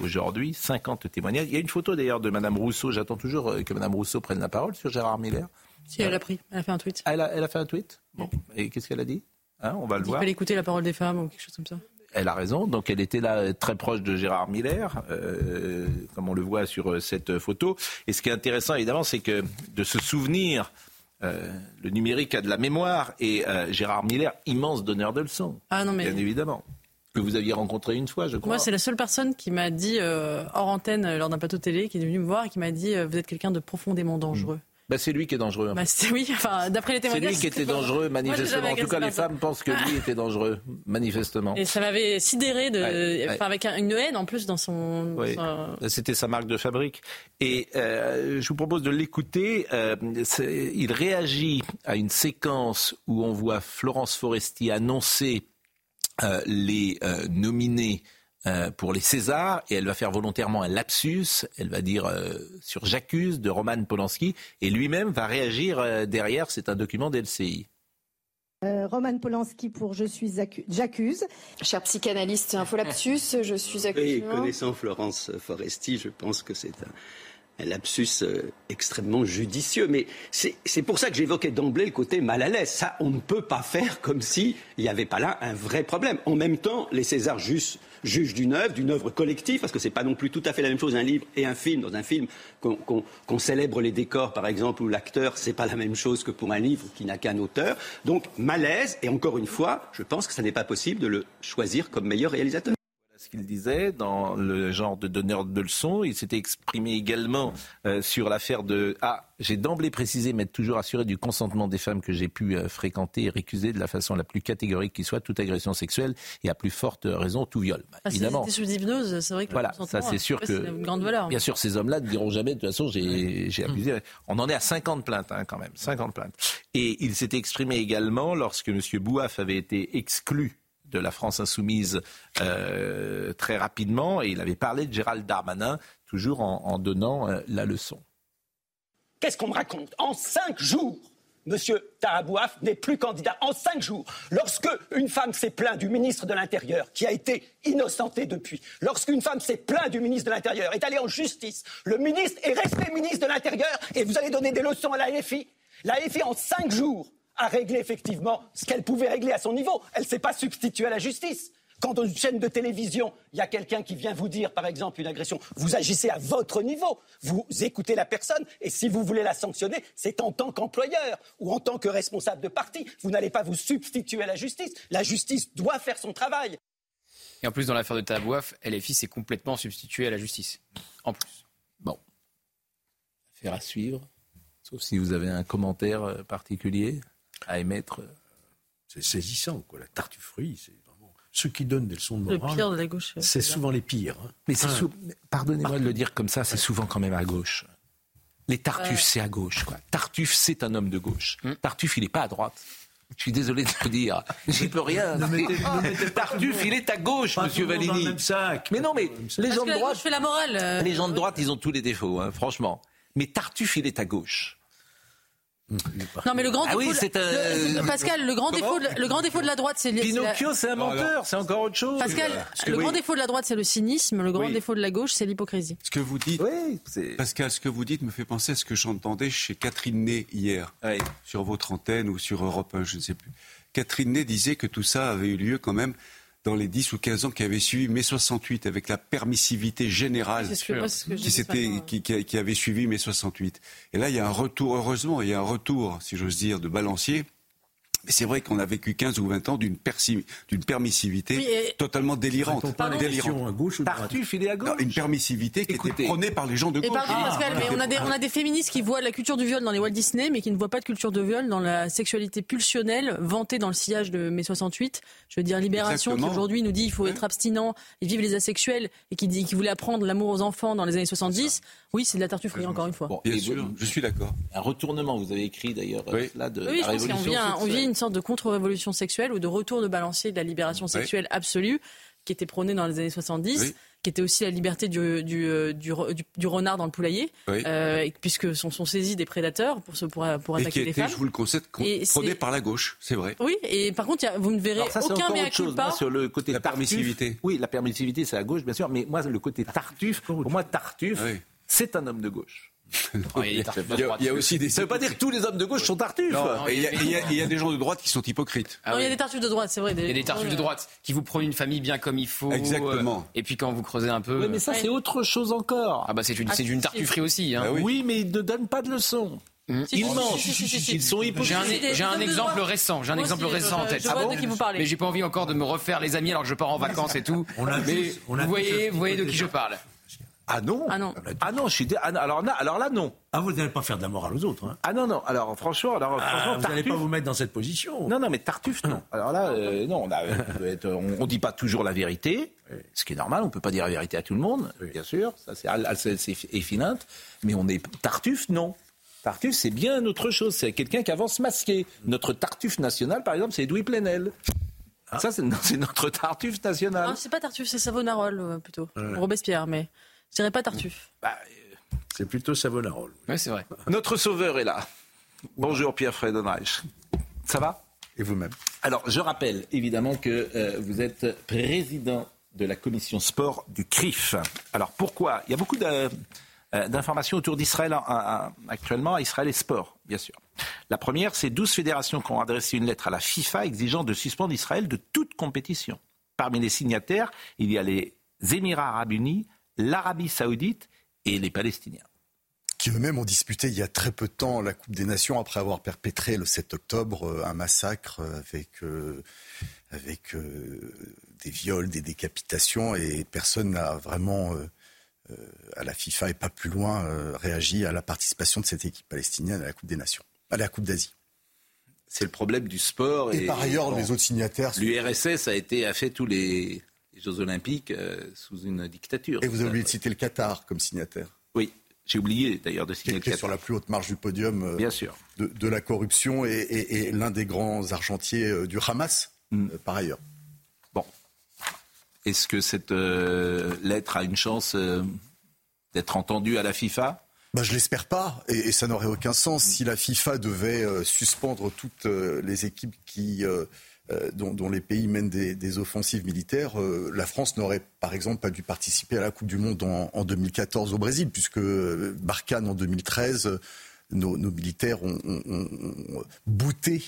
aujourd'hui, 50 témoignages. Il y a une photo d'ailleurs de Madame Rousseau. J'attends toujours que Madame Rousseau prenne la parole sur Gérard Miller. Si, elle a pris. Elle a fait un tweet. Ah, elle, a, fait un tweet? Bon. Et qu'est-ce qu'elle a dit? Hein, On va le voir. Il fallait écouter la parole des femmes ou quelque chose comme ça elle a raison. Donc elle était là très proche de Gérard Miller, euh, comme on le voit sur euh, cette photo. Et ce qui est intéressant, évidemment, c'est que de se souvenir, euh, le numérique a de la mémoire, et Gérard Miller, immense donneur de leçons, ah, non, mais... bien évidemment. Que vous aviez rencontré une fois, je crois. Moi, c'est la seule personne qui m'a dit, hors antenne, lors d'un plateau télé, qui est venue me voir et qui m'a dit Vous êtes quelqu'un de profondément dangereux. Bah, c'est lui qui est dangereux. Bah, oui, enfin, d'après les témoignages. C'est lui qui était dangereux, manifestement. en tout cas, les femmes pensent que lui était dangereux, manifestement. Et ça m'avait sidéré, de, enfin, avec une haine en plus dans son. Oui. C'était sa marque de fabrique. Et euh, je vous propose de l'écouter. Euh, il réagit à une séquence où on voit Florence Foresti annoncer euh, les nominés euh, pour les Césars et elle va faire volontairement un lapsus. Elle va dire euh, sur J'accuse de Roman Polanski et lui-même va réagir euh, derrière. C'est un document d'LCI. Roman Polanski pour Je suis j'accuse. Cher psychanalyste, un faux lapsus, je suis accusé. connaissant Florence Foresti, je pense que c'est un lapsus euh, extrêmement judicieux. Mais c'est pour ça que j'évoquais d'emblée le côté mal à l'aise. Ça, on ne peut pas faire comme s'il n'y avait pas là un vrai problème. En même temps, les Césars jugent, d'une œuvre, d'une œuvre collective, parce que ce n'est pas non plus tout à fait la même chose un livre et un film. Dans un film, qu'on célèbre les décors, par exemple, ou l'acteur, ce n'est pas la même chose que pour un livre qui n'a qu'un auteur. Donc, malaise, et encore une fois, je pense que ce n'est pas possible de le choisir comme meilleur réalisateur ce qu'il disait dans le genre de donneur de leçons. Il s'était exprimé également euh, sur l'affaire de... Ah, j'ai d'emblée précisé m'être toujours assuré du consentement des femmes que j'ai pu euh, fréquenter et récuser de la façon la plus catégorique qui soit toute agression sexuelle et à plus forte raison tout viol. Bah, évidemment. sous hypnose, c'est vrai que voilà, ça c'est sûr que une grande valeur. Bien sûr, ces hommes-là ne diront jamais de toute façon j'ai abusé. On en est à 50 plaintes hein, quand même, 50 plaintes. Et il s'était exprimé également lorsque M. Bouaf avait été exclu de la France insoumise euh, très rapidement et il avait parlé de Gérald Darmanin, toujours en, donnant euh, la leçon. Qu'est-ce qu'on me raconte? En cinq jours Monsieur Tarabouaf n'est plus candidat en cinq jours. Lorsque une femme s'est plainte du ministre de l'Intérieur, qui a été innocenté depuis, lorsqu'une femme s'est plainte du ministre de l'Intérieur, est allée en justice, le ministre est resté ministre de l'Intérieur et vous allez donner des leçons à la LFI. La LFI, en cinq jours, a réglé effectivement ce qu'elle pouvait régler à son niveau. Elle ne s'est pas substituée à la justice. Quand dans une chaîne de télévision, il y a quelqu'un qui vient vous dire, par exemple, une agression, vous agissez à votre niveau, vous écoutez la personne, et si vous voulez la sanctionner, c'est en tant qu'employeur ou en tant que responsable de parti. Vous n'allez pas vous substituer à la justice. La justice doit faire son travail. Et en plus, dans l'affaire de Tabouaf, LFI s'est complètement substitué à la justice. En plus. Bon. Affaire à suivre. Sauf si vous avez un commentaire euh, particulier à émettre. C'est saisissant, quoi. La tartufferie, c'est vraiment. Ceux qui donnent des leçons de morale. Le pire de la gauche. C'est souvent les pires. Hein. Mais c'est pardonnez-moi de le dire comme ça, c'est souvent quand même à gauche. Les Tartuffes, c'est à gauche. Quoi. Tartuffe, c'est un homme de gauche. Hmm. Tartuffe, il n'est pas à droite. Je suis désolé de le dire. J'y peux rien. Tartuffe, il est à gauche, Monsieur Valini. Mais non, mais les gens de droite. la morale. Euh. Les gens de droite, ils ont tous les défauts, hein, franchement. Mais Tartuffe, il est à gauche. Non mais le grand ah défaut, de... Pascal, le grand défaut, de, le grand défaut de la droite, c'est Pinocchio, c'est un menteur, c'est encore autre chose. Pascal, le grand défaut de la droite, c'est le cynisme. Le grand défaut de la gauche, c'est l'hypocrisie. Ce que vous dites, Pascal, ce que vous dites me fait penser à ce que j'entendais chez Catherine Ney hier sur votre antenne ou sur Europe 1, je ne sais plus. Catherine Ney disait que tout ça avait eu lieu quand même dans les 10 ou 15 ans qui avaient suivi mai 68, avec la permissivité générale qui, qui, avait suivi mai 68. Et là, il y a un retour, heureusement, il y a un retour, si j'ose dire, de balancier mais c'est vrai qu'on a vécu 15 ou 20 ans d'une permissivité totalement délirante. délirante. À gauche ou Tartuffe, il est à gauche. une permissivité qui était prônée par les gens de gauche. Et pardon, Pascal, mais on a, des, on a des féministes qui voient la culture du viol dans les Walt Disney, mais qui ne voient pas de culture de viol dans la sexualité pulsionnelle vantée dans le sillage de mai 68. Je veux dire, Libération, qui aujourd'hui nous dit qu'il faut être abstinent et vivre les asexuels, et qui, dit, qui voulait apprendre l'amour aux enfants dans les années 70. Oui, c'est de la tartufferie, encore une fois. bien sûr, je suis d'accord. Un retournement, vous avez écrit d'ailleurs là de oui, la révolution. Vient, on vit une sorte de contre-révolution sexuelle ou de retour de balancier de la libération sexuelle absolue qui était prônée dans les années 70 qui était aussi la liberté du, du, euh, du, du renard dans le poulailler, euh, puisque sont, sont, saisis des prédateurs pour, se, pour, pour attaquer et les femmes. Je vous le concède, prôné par la gauche, c'est vrai. Oui, et par contre, vous ne verrez ça, aucun mea culpa. sur le côté la permissivité. Oui, la permissivité, c'est à gauche, bien sûr, mais moi, le côté tartuffe, pour moi, tartuffe, c'est un homme de gauche. il, y a, aussi des. Ça ne veut pas dire que tous les hommes de gauche sont tartuffes. il, y a, des gens de droite qui sont hypocrites. il y a des tartuffes de droite, c'est vrai. Il y a des tartuffes de droite qui vous prennent une famille bien comme il faut. Exactement. Euh, et puis quand vous creusez un peu. mais ça, c'est autre chose encore. Ah bah c'est une, c'est une tartufferie aussi. Hein. Bah oui. mais ils ne donnent pas de leçons. Ils mentent. Ils sont hypocrites. J'ai un, exemple récent. J'ai un exemple récent en tête. Je vois de qui vous parlez. Mais j'ai pas envie encore de me refaire les amis alors que je pars en vacances et tout. Mais vous voyez, vous voyez de qui je parle. Ah non Ah non, ah non je suis ah, alors, là, alors là, non. Ah, vous n'allez pas faire de la morale aux autres. Hein. Ah non, non. Alors franchement, alors, ah, franchement vous n'allez pas vous mettre dans cette position. Non, non, mais Tartuffe, non. Alors là, euh, non, on ne dit pas toujours la vérité, ce qui est normal. On ne peut pas dire la vérité à tout le monde, bien sûr. Ça, c'est effinante. Mais on est Tartuffe, non. Tartuffe, c'est bien autre chose. C'est quelqu'un qui avance masqué. Notre Tartuffe national, par exemple, c'est Edoui Plenel. Ah. Ça, c'est notre Tartuffe national. Ah, c'est pas Tartuffe, c'est Savonarole, euh, plutôt. Robespierre, mais. Je dirais pas Tartuffe. Bah, c'est plutôt Savonarole. Oui, c'est vrai. Notre sauveur est là. Bonjour Pierre-Fred Ça va? Et vous-même? Alors, je rappelle évidemment que euh, vous êtes président de la commission sport du CRIF. Alors, pourquoi? Il y a beaucoup euh, d'informations autour d'Israël actuellement, Israël et sport, bien sûr. La première, c'est 12 fédérations qui ont adressé une lettre à la FIFA exigeant de suspendre Israël de toute compétition. Parmi les signataires, il y a les Émirats arabes unis, l'Arabie saoudite et les Palestiniens qui eux-mêmes ont disputé il y a très peu de temps la Coupe des Nations après avoir perpétré le 7 octobre euh, un massacre avec, euh, avec des viols, des décapitations et personne n'a vraiment à la FIFA et pas plus loin réagi à la participation de cette équipe palestinienne à la Coupe des Nations, à la Coupe d'Asie. C'est le problème du sport. Et, par ailleurs, les autres signataires. L'URSS a été a fait tous les, Jeux Olympiques euh, sous une dictature. Et vous avez oublié de citer le Qatar comme signataire. Oui, j'ai oublié d'ailleurs de citer le Qatar. sur la plus haute marge du podium. Euh, Bien sûr. De, la corruption et, l'un des grands argentiers euh, du Hamas, mm. par ailleurs. Bon. Est-ce que cette lettre a une chance d'être entendue à la FIFA? Bah, je l'espère pas, et, ça n'aurait aucun sens si la FIFA devait euh, suspendre toutes les équipes qui, euh, dont, les pays mènent des, offensives militaires. la France n'aurait, par exemple, pas dû participer à la Coupe du Monde en, 2014 au Brésil, puisque Barkhane en 2013, nos, militaires ont, ont bouté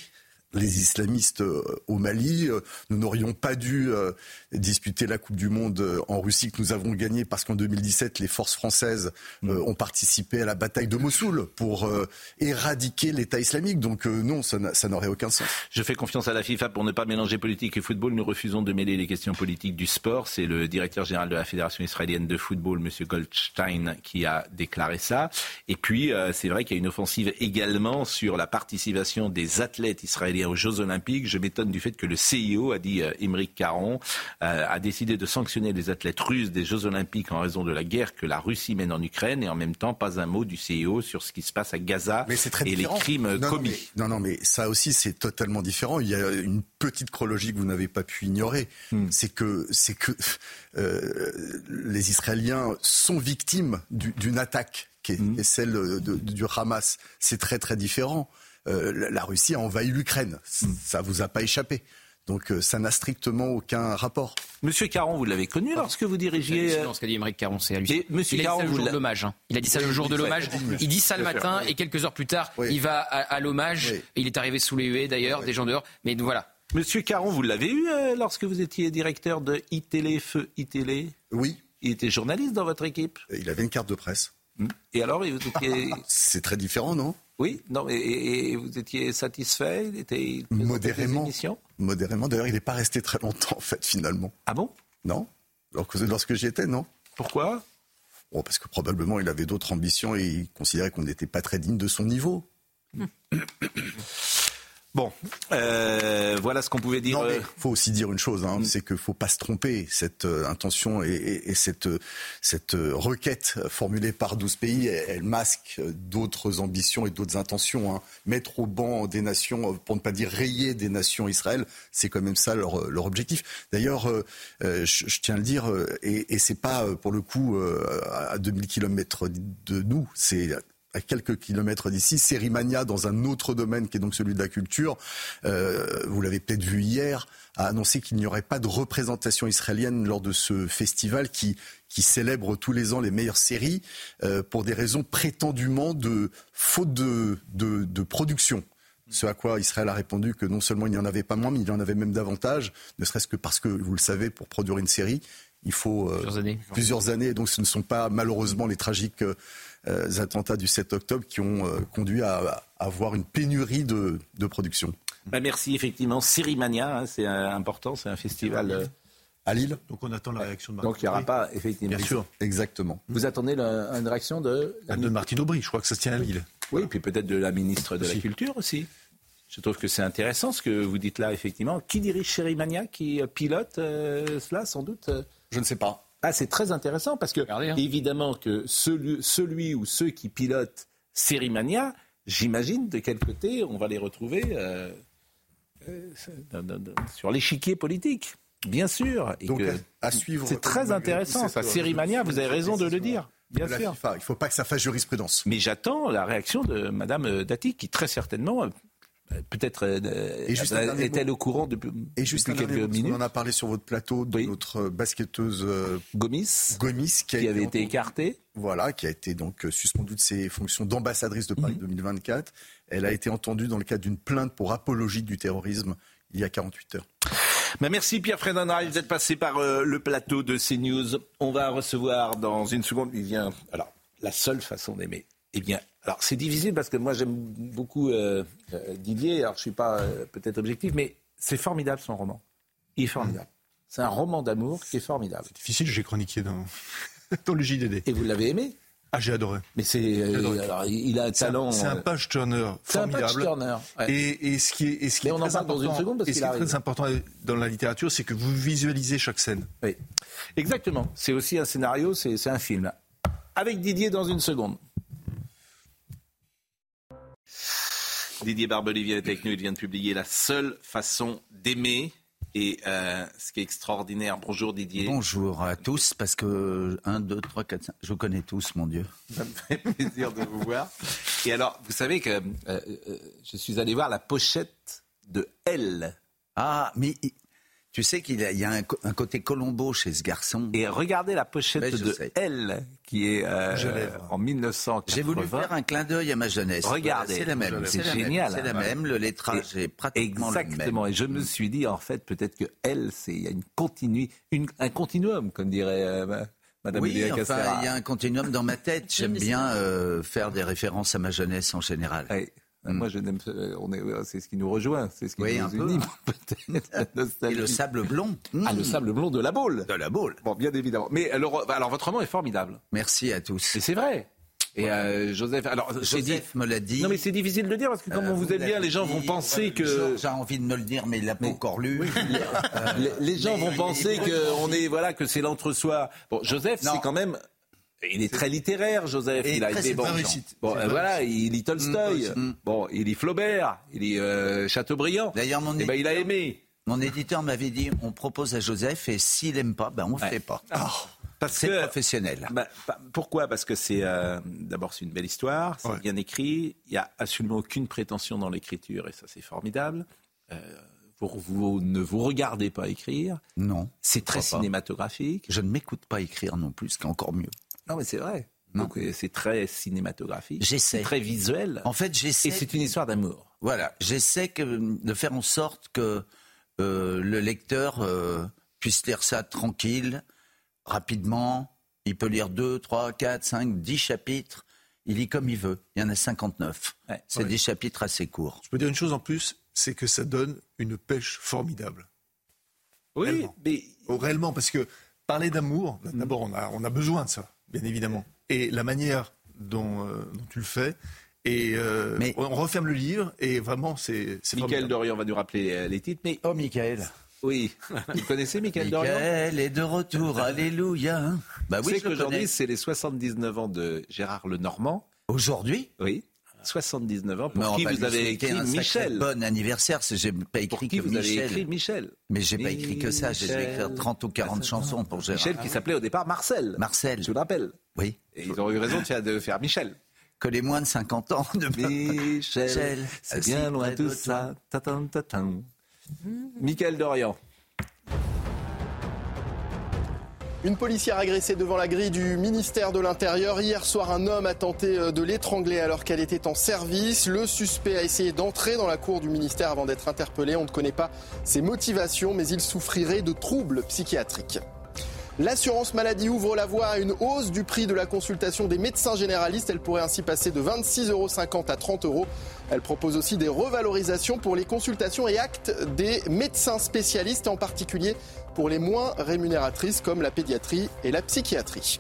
les islamistes euh, au Mali. Euh, nous n'aurions pas dû euh, disputer la Coupe du Monde en Russie que nous avons gagnée parce qu'en 2017, les forces françaises mm. ont participé à la bataille de Mossoul pour éradiquer l'État islamique. Donc non, ça n'aurait aucun sens. Je fais confiance à la FIFA pour ne pas mélanger politique et football. Nous refusons de mêler les questions politiques du sport. C'est le directeur général de la Fédération israélienne de football, M. Goldstein, qui a déclaré ça. Et puis, c'est vrai qu'il y a une offensive également sur la participation des athlètes israéliens aux Jeux Olympiques. Je m'étonne du fait que le CIO, a dit euh, Caron, euh, a décidé de sanctionner les athlètes russes des Jeux Olympiques en raison de la guerre que la Russie mène en Ukraine et en même temps pas un mot du CIO sur ce qui se passe à Gaza et les crimes commis. Non, non, mais ça aussi c'est totalement différent. Il y a une petite chronologie que vous n'avez pas pu ignorer. Hmm. C'est que, c'est que euh, les Israéliens sont victimes d'une attaque qui est, hmm. celle du Hamas. C'est très très différent. Euh, la Russie a envahi l'Ukraine. Hmm. Ça vous a pas échappé. Donc euh, ça n'a strictement aucun rapport. Monsieur Caron, vous l'avez connu lorsque vous dirigiez. C'est ce qu'a dit Émeric Caron, c'est hallucinant. Monsieur il a dit ça le jour de l'hommage. Hein. Il a dit ça le jour de l'hommage. Il dit ça le matin et quelques heures plus tard, il va à, l'hommage. Il est arrivé sous les huées d'ailleurs, des gens dehors. Mais voilà. Monsieur Caron, vous l'avez eu euh, lorsque vous étiez directeur de ITélé, Feu ITélé Oui. Il était journaliste dans votre équipe? Il avait une carte de presse. Hmm. Et alors, vous étiez... C'est très différent, non? Oui, non, et, vous étiez satisfait? Il était modérément. Modérément. D'ailleurs, il n'est pas resté très longtemps, en fait, finalement. Ah bon? Non. Lorsque, lorsque j'y étais, non. Pourquoi? Bon, Parce que probablement, il avait d'autres ambitions et il considérait qu'on n'était pas très digne de son niveau. Bon, euh, voilà ce qu'on pouvait dire. Il faut aussi dire une chose, hein, mm. c'est qu'il ne faut pas se tromper. Cette euh, intention et, cette, cette requête formulée par 12 pays, elle, masque d'autres ambitions et d'autres intentions. Hein. Mettre au banc des nations, pour ne pas dire rayer des nations Israël, c'est quand même ça leur, leur objectif. D'ailleurs, euh, je, tiens à le dire, et, et c'est pas pour le coup à 2000 km de nous, c'est à quelques kilomètres d'ici, Sérimania, dans un autre domaine qui est donc celui de la culture, euh, vous l'avez peut-être vu hier, a annoncé qu'il n'y aurait pas de représentation israélienne lors de ce festival qui, qui célèbre tous les ans les meilleures séries euh, pour des raisons prétendument de faute de, de, production. Ce à quoi Israël a répondu que non seulement il n'y en avait pas moins, mais il y en avait même davantage, ne serait-ce que parce que, vous le savez, pour produire une série, il faut euh, plusieurs, années. plusieurs années. Donc ce ne sont pas malheureusement les tragiques euh, attentats du 7 octobre qui ont euh, conduit à, avoir une pénurie de, production. Bah, merci, effectivement. Sérimania, hein, c'est important, c'est un festival. À Lille. Donc on attend la réaction de Martin Donc il n'y aura pas, effectivement. Bien sûr. Exactement. Vous attendez une réaction de. de Martine Aubry, je crois que ça se tient à Lille. Oui, puis peut-être de la ministre de la Culture aussi. Je trouve que c'est intéressant ce que vous dites là, effectivement. Qui dirige Sérimania Qui pilote cela, sans doute Je ne sais pas. Ah, c'est très intéressant parce que, hein. évidemment, que celui, celui, ou ceux qui pilotent Sérimania, j'imagine de quel côté on va les retrouver euh, euh, sur l'échiquier politique. Bien sûr. Donc, à, suivre. C'est très intéressant. Ça, Sérimania, vous avez raison de le dire. Bien sûr. il ne faut pas que ça fasse jurisprudence. Mais j'attends la réaction de Mme Dati, qui très certainement peut-être est-elle au courant depuis, et juste quelques minutes On en a parlé sur votre plateau de notre basketteuse Gomis, Gomis qui, avait été écartée. Voilà, qui a été donc suspendue de ses fonctions d'ambassadrice de Paris 2024. Mhm. Elle a été entendue dans le cadre d'une plainte pour apologie du terrorisme il y a 48 heures. Ben merci Pierre Frédéric vous êtes passé par euh, le plateau de CNews. On va recevoir dans une seconde, il vient, alors, la seule façon d'aimer. Eh bien, alors c'est difficile parce que moi j'aime beaucoup euh, euh, Didier, alors je suis pas peut-être objectif, mais c'est formidable son roman. Il est formidable. C'est un roman d'amour qui est formidable. C'est difficile, j'ai chroniqué dans, dans le JDD. Et vous l'avez aimé? Ah, j'ai adoré. Mais c'est, euh, il a un talent. C'est un, euh, page turner formidable. C'est un page turner. Et, et, ce qui est, et ce qui est très important, dans une seconde parce et ce qui est très important dans la littérature, c'est que vous visualisez chaque scène. Oui, exactement. C'est aussi un scénario, c'est un film. Avec Didier dans une seconde. Didier Barbelivier est avec nous. Il vient de publier La seule façon d'aimer. Et euh, ce qui est extraordinaire, bonjour Didier. Bonjour à tous, parce que 1, 2, 3, 4, 5, je vous connais tous, mon Dieu. Ça me fait plaisir de vous voir. Et alors, vous savez que euh, euh, je suis allé voir la pochette de Elle. Ah, mais tu sais qu'il y a, un, côté Colombo chez ce garçon. Et regardez la pochette de Elle, qui est euh, en 1980. J'ai voulu faire un clin d'œil à ma jeunesse. Regardez, c'est la même. C'est génial. C'est la même. Le lettrage est pratiquement le même. Exactement. Et je me suis dit, en fait, peut-être que Elle, c'est il y a une continue, un continuum, comme dirait. Euh, Madame oui, enfin, il y a un continuum dans ma tête. J'aime bien euh, faire des références à ma jeunesse en général. Mm. Moi, je n'aime. On est, c'est ce qui nous rejoint, c'est ce qui nous unit, peut-être. Et le sable blond. Ah, le sable blond de la Baule. De la Baule. Bon, bien évidemment. Mais alors, alors votre roman est formidable. Merci à tous. Et c'est vrai. Et euh, Joseph, alors Joseph me l'a dit. Non, mais c'est difficile de le dire parce que comme on vous aime bien, les gens vont penser que. J'ai envie de me le dire, mais il l'a pas encore lu. les, gens vont penser que on est voilà que c'est l'entre-soi. Bon, Joseph, c'est quand même il est très littéraire, Joseph. il a été bon. Bon, euh, voilà, il lit Tolstoï. Mm, mm. Bon, il lit Flaubert, il lit euh, Chateaubriand. D'ailleurs, mon eh ben, il a aimé. Mon éditeur m'avait dit, on propose à Joseph et s'il aime pas, ben on ne fait pas. Oh, c'est professionnel. Bah, pourquoi? Parce que c'est euh, d'abord c'est une belle histoire, c'est bien écrit. Il y a absolument aucune prétention dans l'écriture et ça c'est formidable. vous, vous, ne vous regardez pas écrire. Non. C'est très cinématographique. Je ne m'écoute pas écrire non plus, ce qui est encore mieux. Non, mais c'est vrai. Donc euh, c'est très cinématographique. J'essaie. Très visuel. En fait, j'essaie. Et c'est une histoire d'amour. Voilà. J'essaie de faire en sorte que euh, le lecteur euh, puisse lire ça tranquille, rapidement. Il peut lire 2, 3, 4, 5, 10 chapitres. Il lit comme il veut. Il y en a 59. c'est des chapitres assez courts. Je peux dire une chose en plus, c'est que ça donne une pêche formidable. Oui, réellement. mais... Oh, réellement, parce que parler d'amour, d'abord, on a, on a besoin de ça bien évidemment. Et la manière dont, euh, tu le fais, et euh, mais... on referme le livre et vraiment c'est. Michael Dorian va nous rappeler euh, les titres, mais oh Michael. Oui, vous connaissez Michael Dorian? Michael est de retour, alléluia. Bah oui, qu'aujourd'hui c'est les 79 ans de Gérard Lenormand. Aujourd'hui? Oui. 79 ans. Pour qui vous avez écrit un Michel Bon anniversaire, j'ai pas écrit pour qui que vous Michel. avez écrit Michel. Mais j'ai pas écrit que ça, j'ai écrit 30 ou 40 chansons pour Gérard. Michel qui s'appelait au départ Marcel. Marcel. Je vous le rappelle. Oui. Et ils ont eu raison de faire Michel. Que les moins de 50 ans de Michel, c'est bien loin de ça. Michael Dorian. Une policière agressée devant la grille du ministère de l'Intérieur. Hier soir, un homme a tenté euh, de l'étrangler alors qu'elle était en service. Le suspect a essayé d'entrer dans la cour du ministère avant d'être interpellé. On ne connaît pas ses motivations, mais il souffrirait de troubles psychiatriques. L'assurance maladie ouvre la voie à une hausse du prix de la consultation des médecins généralistes. Elle pourrait ainsi passer de 26,50 euros à 30 euros. Elle propose aussi des revalorisations pour les consultations et actes des médecins spécialistes, en particulier pour les moins rémunératrices comme la pédiatrie et la psychiatrie.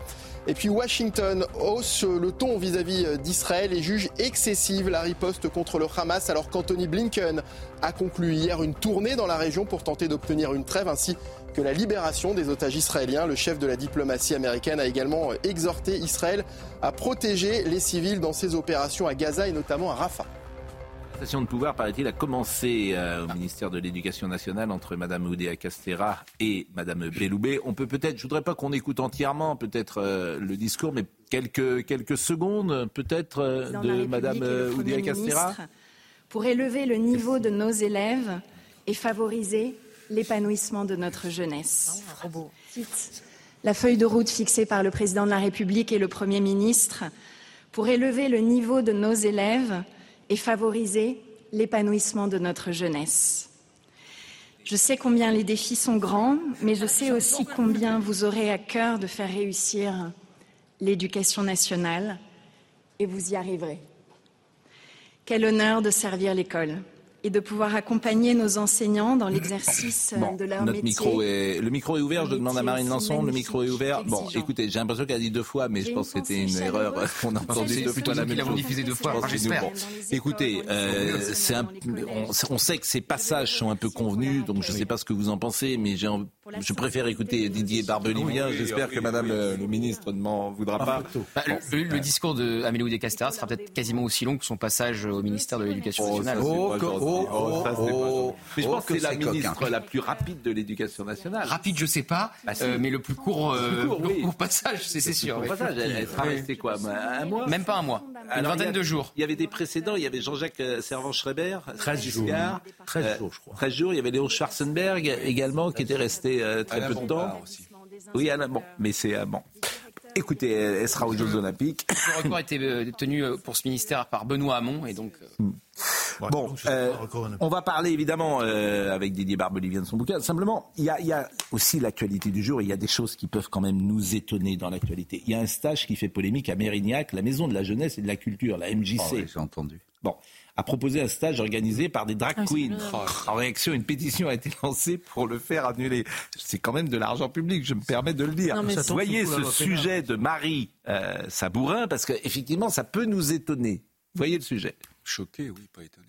Et puis Washington hausse le ton vis-à-vis d'Israël et juge excessive la riposte contre le Hamas alors qu'Anthony Blinken a conclu hier une tournée dans la région pour tenter d'obtenir une trêve ainsi que la libération des otages israéliens. Le chef de la diplomatie américaine a également exhorté Israël à protéger les civils dans ses opérations à Gaza et notamment à Rafah. La station de pouvoir, paraît-il, a commencé euh, au ministère de l'Éducation nationale entre Mme Oudéa Castera et Mme Belloubet. On peut peut-être, je voudrais pas qu'on écoute entièrement peut-être euh, le discours, mais quelques, quelques secondes peut-être euh, de Mme Oudéa Castera. pour élever le niveau de nos élèves et favoriser l'épanouissement de notre jeunesse. La feuille de route fixée par le président de la République et le Premier ministre pour élever le niveau de nos élèves et favoriser l'épanouissement de notre jeunesse. Je sais combien les défis sont grands, mais je sais aussi combien vous aurez à cœur de faire réussir l'éducation nationale et vous y arriverez. Quel honneur de servir l'école et de pouvoir accompagner nos enseignants dans l'exercice de leur notre métier. Micro est, le micro est ouvert, je demande à Marine Lançon, le micro est ouvert. Bon, exigeant. écoutez, j'ai l'impression qu'elle a dit deux fois, mais je pense que c'était une erreur. chaleureuse. On a entendu plutôt fois la même l'avons chose. diffusé deux fois, j'espère. bon. Écoutez, euh, c'est un- on, on sait que ces passages sont un peu convenus, donc je ne sais pas ce que vous en pensez, mais j'ai je préfère écouter Didier Barbelivien. J'espère que Madame le ministre ne m'en voudra pas. Bah, le, le discours de Amélie Oudéa-Castéra sera peut-être quasiment aussi long que son passage au ministère de l'Éducation Oh, nationale. Oh, pas gentil. Mais je oh, pense que c'est la coquin. ministre la plus rapide de l'éducation nationale. Rapide, je sais pas, Bah, euh, mais le plus court, euh, Le plus court, le oui. court passage, c'est Le sûr. court oui. passage, elle, elle sera restée quoi Un mois Même pas un mois. Une vingtaine de jours. Il y avait des précédents, il y avait Jean-Jacques euh, Servan-Schreiber, 13 jours. Giscard, 13 euh, jours, je crois. 13 jours, il y avait Léon Schwarzenberg également qui était resté euh, très Alain peu de temps. aussi. Oui, Alain, bon, mais c'est euh, bon. Écoutez, elle sera aux Jeux Olympiques. Le record était euh, tenu euh, pour ce ministère par Benoît Hamon et donc. euh, Bon, euh, on va parler évidemment euh, avec Didier Barbelivien de son bouquin. Simplement, il y, a, y a aussi l'actualité du jour. Il y a des choses qui peuvent quand même nous étonner dans l'actualité. Il y a un stage qui fait polémique à Mérignac, la Maison de la Jeunesse et de la Culture, la MJC. Oh, oui, j'ai entendu. Bon, a proposé un stage organisé par des drag Ah, queens. En réaction, une pétition a été lancée pour le faire annuler. C'est quand même de l'argent public, je me permets de le dire. Non, Voyez ce sujet de Marie euh, Sabourin, parce qu'effectivement, ça peut nous étonner. Voyez le sujet. Choqué, oui, pas étonné.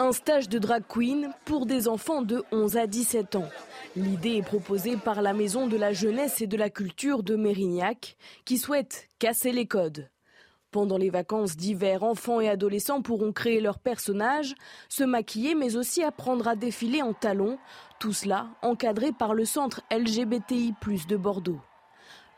Un stage de drag queen pour des enfants de 11 à 17 ans. L'idée est proposée par la Maison de la Jeunesse et de la Culture de Mérignac, qui souhaite casser les codes. Pendant les vacances d'hiver, enfants et adolescents pourront créer leurs personnages, se maquiller, mais aussi apprendre à défiler en talons, tout cela encadré par le centre LGBTI+ de Bordeaux.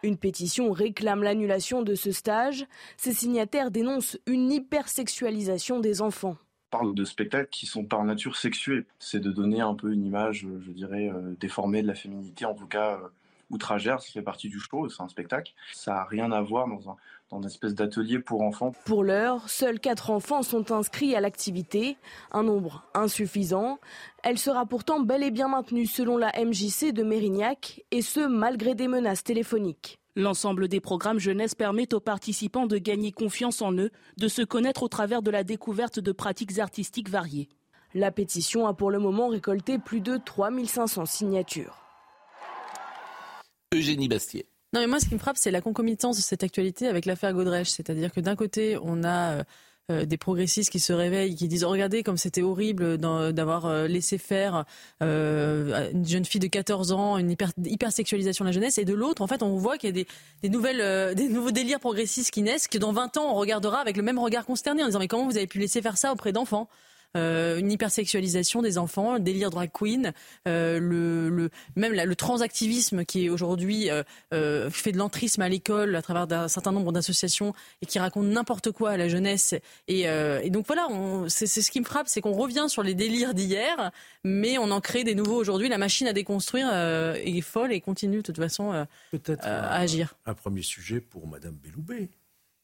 Une pétition réclame l'annulation de ce stage. Ses signataires dénoncent une hypersexualisation des enfants. parle de spectacles qui sont par nature sexués. C'est de donner un peu une image, euh, je dirais, euh, déformée de la féminité, en tout cas euh, outragère, ça fait partie du show, c'est un spectacle. Ça n'a rien à voir dans, un, dans une espèce d'atelier pour enfants. Pour l'heure, seuls quatre enfants sont inscrits à l'activité, un nombre insuffisant. Elle sera pourtant bel et bien maintenue selon la MJC de Mérignac, et ce malgré des menaces téléphoniques. L'ensemble des programmes jeunesse permet aux participants de gagner confiance en eux, de se connaître au travers de la découverte de pratiques artistiques variées. La pétition a pour le moment récolté plus de 3500 signatures. Eugénie Bastier. Non, mais moi, ce qui me frappe, c'est la concomitance de cette actualité avec l'affaire Godrèche. C'est-à-dire que d'un côté, on a euh, euh, des progressistes qui se réveillent, qui disent Regardez comme c'était horrible d'avoir euh, laissé faire une jeune fille de 14 ans, une hyper, hypersexualisation de la jeunesse. Et de l'autre, en fait, on voit qu'il y a des, nouvelles, des nouveaux délires progressistes qui naissent, que dans 20 ans, on regardera avec le même regard consterné en disant Mais comment vous avez pu laisser faire ça auprès d'enfants? Une hypersexualisation des enfants, le délire drag queen, euh, le, le, même la- le transactivisme qui est aujourd'hui euh, euh, fait de l'entrisme à l'école à travers d'un certain nombre d'associations et qui raconte n'importe quoi à la jeunesse. Et, euh, et donc voilà, c'est ce qui me frappe, c'est qu'on revient sur les délires d'hier, mais on en crée des nouveaux aujourd'hui. La machine à déconstruire euh, est folle et continue de toute façon euh, euh, un- à agir. Un premier sujet pour Madame Belloubet.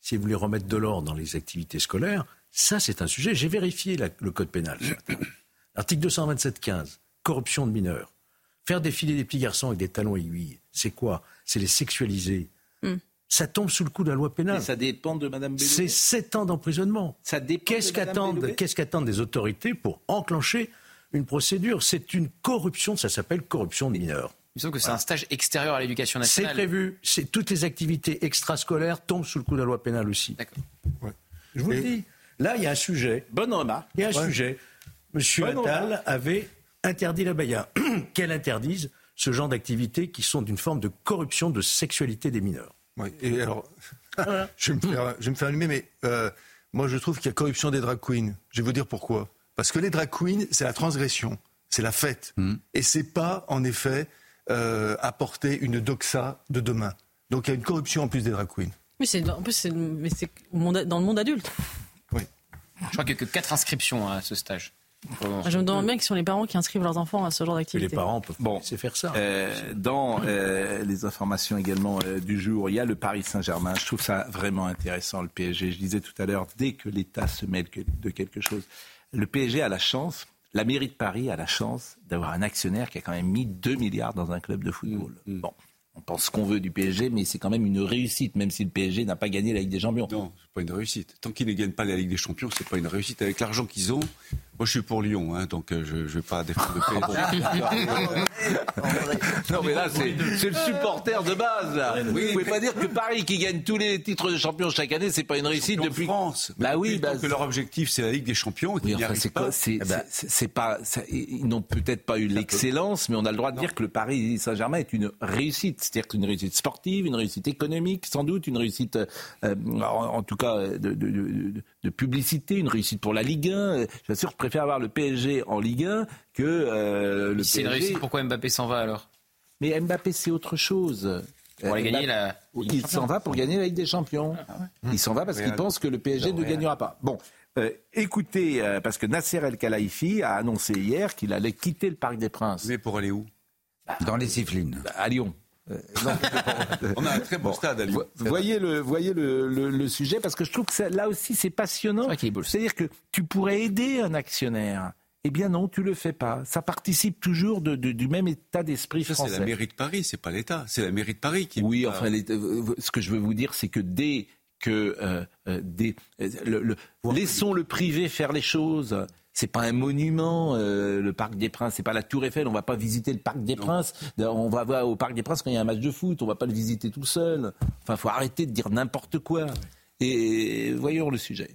Si vous voulez remettre de l'ordre dans les activités scolaires, ça c'est un sujet. J'ai vérifié la- le code pénal. ce matin. Article 227.15, corruption de mineurs. Faire défiler des petits garçons avec des talons aiguilles, c'est quoi? C'est les sexualiser. Hmm. Ça tombe sous le coup de la loi pénale. Mais ça dépend de Belloubet. C'est 7 ans d'emprisonnement. Ça dépend Qu'est-ce de qu'attendent Belloubet qu'est-ce qu'attendent des autorités pour enclencher une procédure? C'est une corruption, ça s'appelle corruption de mineurs. Il me semble que c'est un stage extérieur à l'éducation C'est nationale. prévu. C'est toutes les activités extrascolaires tombent sous le coup de la loi pénale aussi. D'accord. Je vous le dis. Là, il y a un sujet. Bonne remarque. Il y a un Ouais. sujet. Monsieur Bonne Attal avait interdit la baya. Qu'elle interdise ce genre d'activités qui sont d'une forme de corruption de sexualité des mineurs. Oui, et alors, je, vais me faire, je vais me faire allumer, mais euh, moi je trouve qu'il y a corruption des drag queens. Je vais vous dire pourquoi. Parce que les drag queens, c'est la transgression, c'est la fête. Et c'est pas, en effet, euh, apporter une doxa de demain. Donc il y a une corruption en plus des drag queens. Mais c'est en plus c'est mais c'est dans le monde adulte. Je crois qu'il n'y a que 4 inscriptions à ce stage. Je me demande bien ce sont les parents qui inscrivent leurs enfants à ce genre d'activité. Les parents peuvent bon, faire ça. Euh, dans euh, les informations également euh, du jour, il y a le Paris Saint-Germain. Je trouve ça vraiment intéressant, le PSG. Je disais tout à l'heure, dès que l'État se mêle de quelque chose, le PSG a la chance, la mairie de Paris a la chance d'avoir un actionnaire qui a quand même mis 2 milliards dans un club de football. Mmh, mmh. Bon, on pense ce qu'on veut du PSG, mais c'est quand même une réussite, même si le PSG n'a pas gagné la Ligue des Champions. Non, c'est pas une réussite. Tant qu'ils ne gagnent pas la Ligue des Champions, c'est pas une réussite. Avec l'argent qu'ils ont, moi je suis pour Lyon, hein, donc euh, je ne vais pas défendre le PSG. non, mais là, c'est le supporter de base. Là. Vous ne pouvez pas dire que Paris, qui gagne tous les titres de champion chaque année, c'est pas une réussite depuis France. Bah oui, bah, que leur objectif c'est la Ligue des Champions. Oui, enfin, c'est quoi C'est eh ben, pas. Ça, ils n'ont peut-être pas eu l'excellence, mais on a le droit de dire que le Paris Saint-Germain est une réussite, c'est-à-dire une réussite sportive, une réussite économique, sans doute, une réussite, euh, en, tout cas, de, de, de, de, publicité, une réussite pour la Ligue 1. Je suis sûr, je préfère avoir le PSG en Ligue 1 que euh, le C'est une réussite, pourquoi Mbappé s'en va alors? Mais Mbappé, c'est autre chose. Pour aller gagner la Il s'en va pour gagner la Ligue des Champions. Ah il s'en va parce qu'il pense que le PSG ne gagnera pas. Bon, euh, écoutez, euh, parce que Nasser El Khelaifi a annoncé hier qu'il allait quitter le Parc des Princes. Mais pour aller où? Dans les Yvelines. Bah, à Lyon. Euh, on a un très bon, stade à Lyon. Voyez le, voyez le, le, sujet parce que je trouve que là aussi c'est passionnant. C'est-à-dire que tu pourrais aider un actionnaire. Eh bien non, tu le fais pas. Ça participe toujours de, du même état d'esprit français. C'est la mairie de Paris, c'est pas l'État. C'est la mairie de Paris qui. Oui, enfin, ce que je veux vous dire, c'est que dès que euh, euh, le, laissons le privé faire les choses. C'est pas un monument, euh, le Parc des Princes. C'est pas la Tour Eiffel. On va pas visiter le Parc des Princes. On va voir au Parc des Princes quand il y a un match de foot. On va pas le visiter tout seul. Enfin, faut arrêter de dire n'importe quoi. Et voyons le sujet.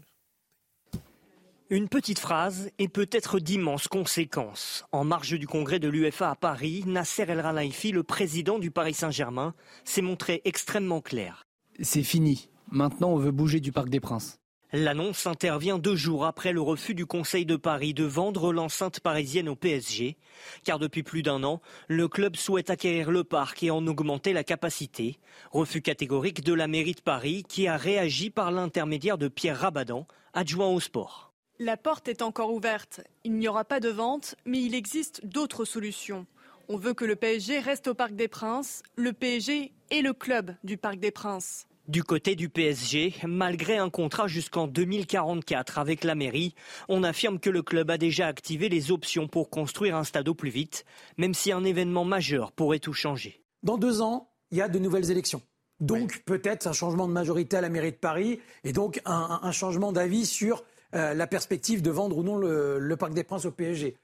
Une petite phrase et peut-être d'immenses conséquences. En marge du congrès de l'UFA à Paris, Nasser El Khelaifi, le président du Paris Saint-Germain, s'est montré extrêmement clair. C'est fini. Maintenant, on veut bouger du Parc des Princes. L'annonce intervient deux jours après le refus du Conseil de Paris de vendre l'enceinte parisienne au PSG, car depuis plus d'un an, le club souhaite acquérir le parc et en augmenter la capacité. Refus catégorique de la mairie de Paris qui a réagi par l'intermédiaire de Pierre Rabadan, adjoint au sport. La porte est encore ouverte. Il n'y aura pas de vente, mais il existe d'autres solutions. On veut que le PSG reste au Parc des Princes, le PSG et le club du Parc des Princes. Du côté du PSG, malgré un contrat jusqu'en 2044 avec la mairie, on affirme que le club a déjà activé les options pour construire un stade au plus vite, même si un événement majeur pourrait tout changer. Dans deux ans, il y a de nouvelles élections. Donc peut-être un changement de majorité à la mairie de Paris et donc un, changement d'avis sur euh, la perspective de vendre ou non le, le Parc des Princes au PSG.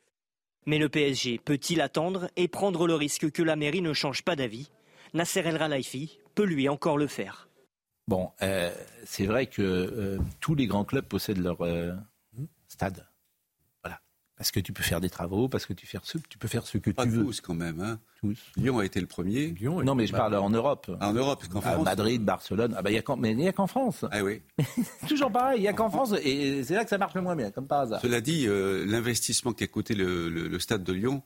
Mais le PSG peut-il attendre et prendre le risque que la mairie ne change pas d'avis? Nasser El Khelaifi peut lui encore le faire. Bon, euh, c'est vrai que euh, tous les grands clubs possèdent leur euh, stade. Voilà. Parce que tu peux faire des travaux, parce que tu, fais ce, tu peux faire ce que Pas tu veux. tous quand même. Hein. Tous. Lyon a été le premier. Lyon non, mais je parle en Europe. Ah, en Europe, qu'en France. Madrid, Barcelone. Ah bah, y a mais il n'y a qu'en France. Ah oui. Toujours pareil, il n'y a qu'en France. Et c'est là que ça marche le moins bien, comme par hasard. Cela dit, l'investissement qui a coûté le, le stade de Lyon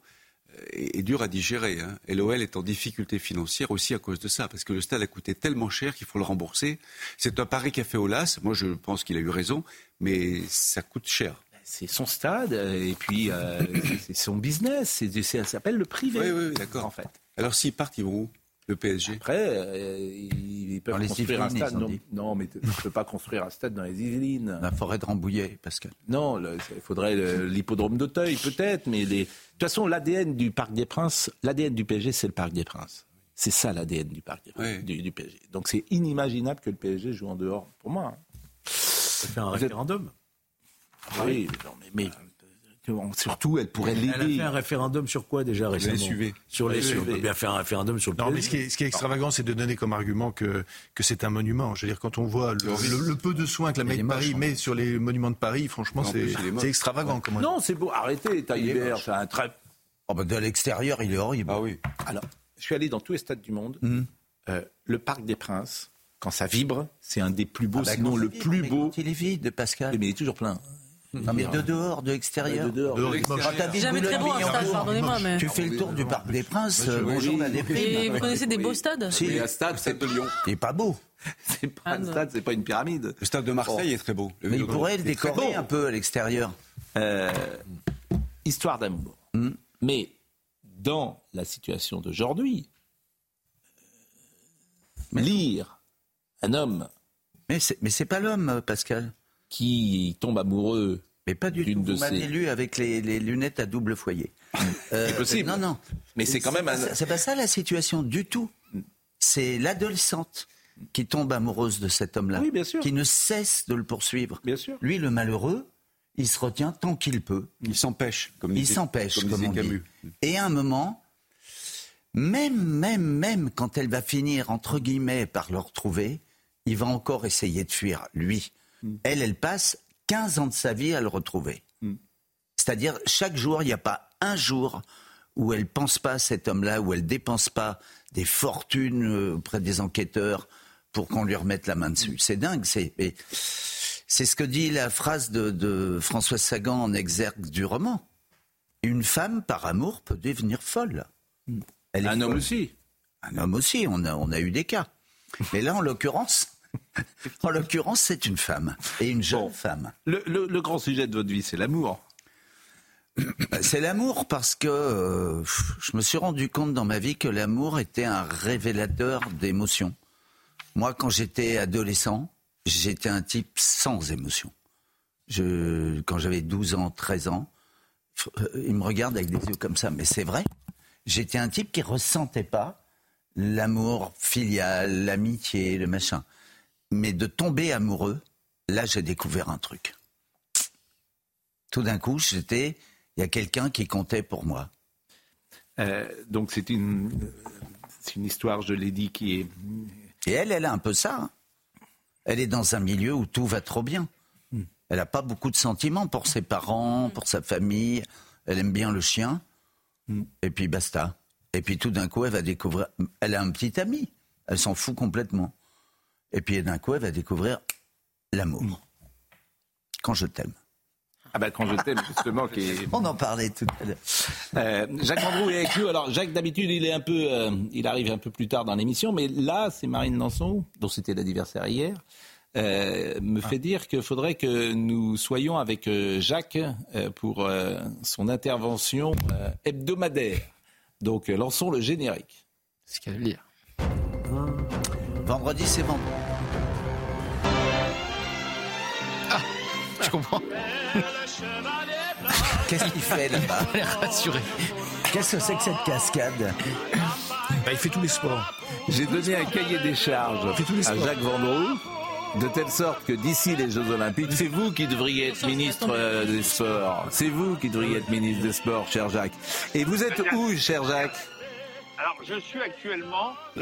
est, dur à digérer. Hein. Et l'OL est en difficulté financière aussi à cause de ça, parce que le stade a coûté tellement cher qu'il faut le rembourser. C'est un pari qu'a fait Olas. Moi, je pense qu'il a eu raison, mais ça coûte cher. C'est son stade, et puis euh, c'est son business. ça s'appelle le privé. Oui, oui, d'accord. En fait. Alors s'ils partent, ils vont où? Le PSG. Après, euh, ils peuvent construire un stade. Non, mais tu ne peux pas construire un stade dans les Yvelines. La forêt de Rambouillet, Pascal. Non, il faudrait l'hippodrome d'Auteuil, peut-être, mais les... de toute façon, l'ADN du Parc des Princes, l'ADN du PSG, c'est le Parc des Princes. C'est ça l'ADN du Parc des Princes, du, PSG. Donc c'est inimaginable que le PSG joue en dehors, pour moi. Hein. Ça fait un référendum. Oui, non, mais Surtout, elle pourrait l'aider. Elle a fait un référendum sur quoi déjà récemment Sur les SUV. Sur les SUV. On peut bien faire un référendum sur le Non, mais ce qui est, ce qui est extravagant, c'est de donner comme argument que, que c'est un monument. Je veux dire, quand on voit le, peu de soins que la mairie de Paris met sur les monuments de Paris, franchement, c'est extravagant. Comment non, c'est beau. Arrêtez, Taillibert, c'est un très... Oh bah de l'extérieur, il est horrible. Ah oui. Alors, je suis allé dans tous les stades du monde. Mmh. Euh, le Parc des Princes, quand ça vibre, c'est un des plus beaux, ah bah, sinon le plus beau. Il est vide, Pascal. Mais il est toujours plein. Non, mais de dehors, de l'extérieur. de dehors. jamais très bon un stade, pardonnez-moi. Mais... Tu fais le tour du Parc des Princes, bonjour la Et vous connaissez des beaux stades Si. un stade, c'est de Lyon. Il n'est pas beau. C'est pas un stade, c'est pas une pyramide. Le stade de Marseille est très beau. Mais il pourrait le décorer un peu à l'extérieur. Euh, histoire d'amour. Hmm. Mais dans la situation d'aujourd'hui, lire un homme. Mais c'est, mais c'est pas l'homme, euh, Pascal. Qui tombe amoureux. Mais pas du tout. Vous m'avez ses- lu avec les, les lunettes à double foyer. Euh, C'est possible. Non, non. Mais c'est quand même pas un- ça- C'est pas ça la situation du tout. C'est l'adolescente qui tombe amoureuse de cet homme-là. Oui, bien sûr. Qui ne cesse de le poursuivre. Bien sûr. Lui, le malheureux, il se retient tant qu'il peut. Il s'empêche, comme Il s'empêche, comme comme, on dit. Camus. Et à un moment, même, même, même quand elle va finir, entre guillemets, par le retrouver, il va encore essayer de fuir, lui. Hmm. Elle, elle passe 15 ans de sa vie à le retrouver. C'est-à-dire, chaque jour, il n'y a pas un jour où elle pense pas à cet homme-là, où elle dépense pas des fortunes euh, auprès des enquêteurs pour qu'on lui remette la main dessus. C'est dingue. C'est, ce que dit la phrase de, de François Sagan en exergue du roman. Une femme, par amour, peut devenir folle. Elle est Un homme folle. aussi. Un homme aussi, on a, on a eu des cas. Mais là, en l'occurrence, en l'occurrence, c'est une femme. Et une jeune femme. Le, le- le grand sujet de votre vie, c'est l'amour. C'est l'amour parce que euh, je me suis rendu compte dans ma vie que l'amour était un révélateur d'émotions. Moi, quand j'étais adolescent, j'étais un type sans émotion. Je, quand j'avais 12 ans, 13 ans, euh, il me regarde avec des yeux comme ça, mais c'est vrai. J'étais un type qui ressentait pas l'amour filial, l'amitié, le machin. Mais de tomber amoureux, là, j'ai découvert un truc. Tout d'un coup, j'étais, il y a quelqu'un qui comptait pour moi. Euh, donc c'est une, c'est une histoire, je l'ai dit, qui est. Et elle, elle a un peu ça. hein. Elle est dans un milieu où tout va trop bien. Elle n'a pas beaucoup de sentiments pour ses parents, pour sa famille. Elle aime bien le chien. Et puis basta. Et puis tout d'un coup, elle va découvrir. Elle a un petit ami. Elle s'en fout complètement. Et puis d'un coup, elle va découvrir l'amour. Quand je t'aime. Ah bah quand je t'aime justement, qui est. On en parlait tout à l'heure. Euh, Jacques Vendroux est avec nous. Alors Jacques, d'habitude, il est un peu, euh, il arrive un peu plus tard dans l'émission, mais là, c'est Marine Lançon, dont c'était l'anniversaire hier, euh, me fait dire qu'il faudrait que nous soyons avec euh, Jacques euh, pour euh, son intervention euh, hebdomadaire. Donc euh, lançons le générique. C'est ce qu'elle veut dire. Vendredi, c'est vendredi. Je comprends. Qu'est-ce qu'il fait là-bas Elle est rassurée. Qu'est-ce que c'est que cette cascade Bah, il fait tous les sports. J'ai donné un cahier des charges à Jacques Vendroux. De telle sorte que d'ici les Jeux Olympiques, c'est vous qui devriez être ministre euh, des Sports. C'est vous qui devriez être ministre des Sports, cher Jacques. Et vous êtes où, cher Jacques Alors, je suis actuellement au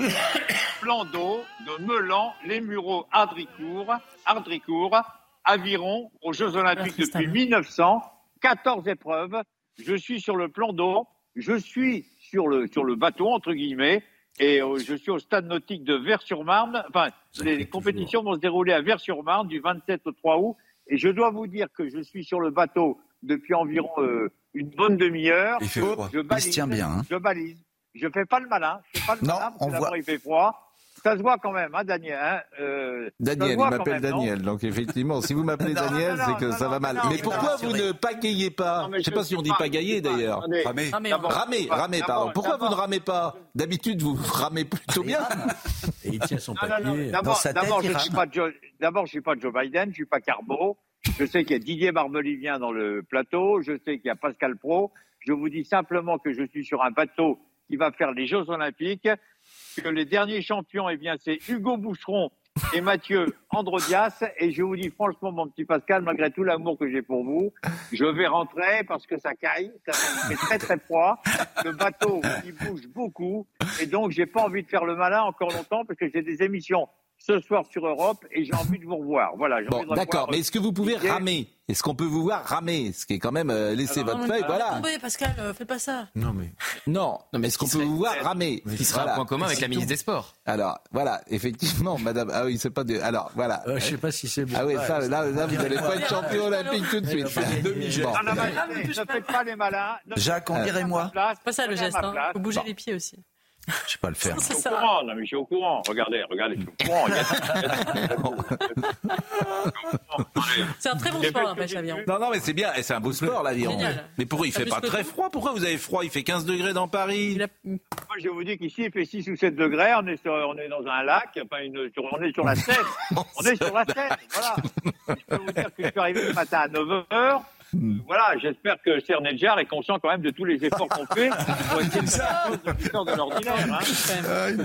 plan d'eau de Melan, les Mureaux, Ardricourt, Ardricourt, Aviron, aux Jeux Olympiques depuis 1900, 14 épreuves. Je suis sur le plan d'eau, je suis sur le, sur le bateau, entre guillemets, et euh, je suis au stade nautique de Vers-sur-Marne. Enfin, les, compétitions vont se dérouler à Vers-sur-Marne du 27 au 3 août. Et je dois vous dire que je suis sur le bateau depuis environ euh, une bonne demi-heure. Il fait froid. Je Il se balise, tient bien, hein. Je balise. Je fais pas le malin. Je fais pas le Non, malin parce on que d'abord, voit. il fait froid. Ça se voit quand même, hein, Daniel. Hein, euh, Daniel, il m'appelle Daniel. Donc effectivement, si vous m'appelez Daniel, c'est que non, ça non, va mal. non, mais pourquoi vous ne pagayez pas Je sais je pas si on sais dit pagayer sais d'ailleurs. Ramer. Ramer, Ramer, pardon. Pourquoi vous ne ramez pas D'habitude, vous ramez plutôt bien. Et il tient son non, papier. D'abord, je suis pas Joe, d'abord, je suis pas Joe Biden, je suis pas Carbo. Je sais qu'il y a Didier Barbelivien dans le plateau. Je sais qu'il y a Pascal Pro. Je vous dis simplement que je suis sur un bateau qui va faire les Jeux Olympiques. Que les derniers champions, eh bien, c'est Hugo Boucheron et Mathieu Androdias. Et je vous dis franchement, mon petit Pascal, malgré tout l'amour que j'ai pour vous, je vais rentrer parce que ça caille, ça fait très très froid. Le bateau, il bouge beaucoup. Et donc, j'ai pas envie de faire le malin encore longtemps parce que j'ai des émissions ce soir sur Europe et j'ai envie de vous revoir. Voilà. Bon, d'accord. Mais est-ce que vous pouvez ramer? Est-ce qu'on peut vous voir ramer? Ce qui est quand même euh, laisser votre feuille, voilà. Tombez, Pascal, euh, fais pas ça. Non, mais. Non, non, mais est-ce qu'on peut vous voir ramer? Qui sera un point commun avec la ministre des Sports. Alors, voilà, effectivement, madame. Ah oui, c'est pas de. Alors, voilà. Euh, je sais pas si c'est bon. Ah oui, ça, là, là, vous n'allez pas être champion olympique tout de suite. Bon. Non, non, mais ne faites pas les malins. Jacques, on dirait moi. C'est pas ça le geste, hein. Faut bouger les pieds aussi. Je sais pas le faire. Je suis au courant, non, mais je suis au courant. Regardez, regardez, je suis au courant. C'est un très bon sport, n'empêche, l'avion. Non, non, mais c'est bien, et c'est un beau sport l'avion. Génial. Mais pourquoi il Pas fait pas très froid? Pourquoi vous avez froid? Il fait 15 degrés dans Paris. Moi, je vous dis qu'ici, il fait 6 ou 7 degrés. On est, sur- on est dans un lac, enfin, une- sur- on est sur la Seine. on est sur la Seine, voilà. Je peux vous dire que je suis arrivé ce matin à 9 h. Voilà, j'espère que Cernedjar est conscient quand même de tous les efforts qu'on fait pour essayer de faire de l'ordinaire. Hein.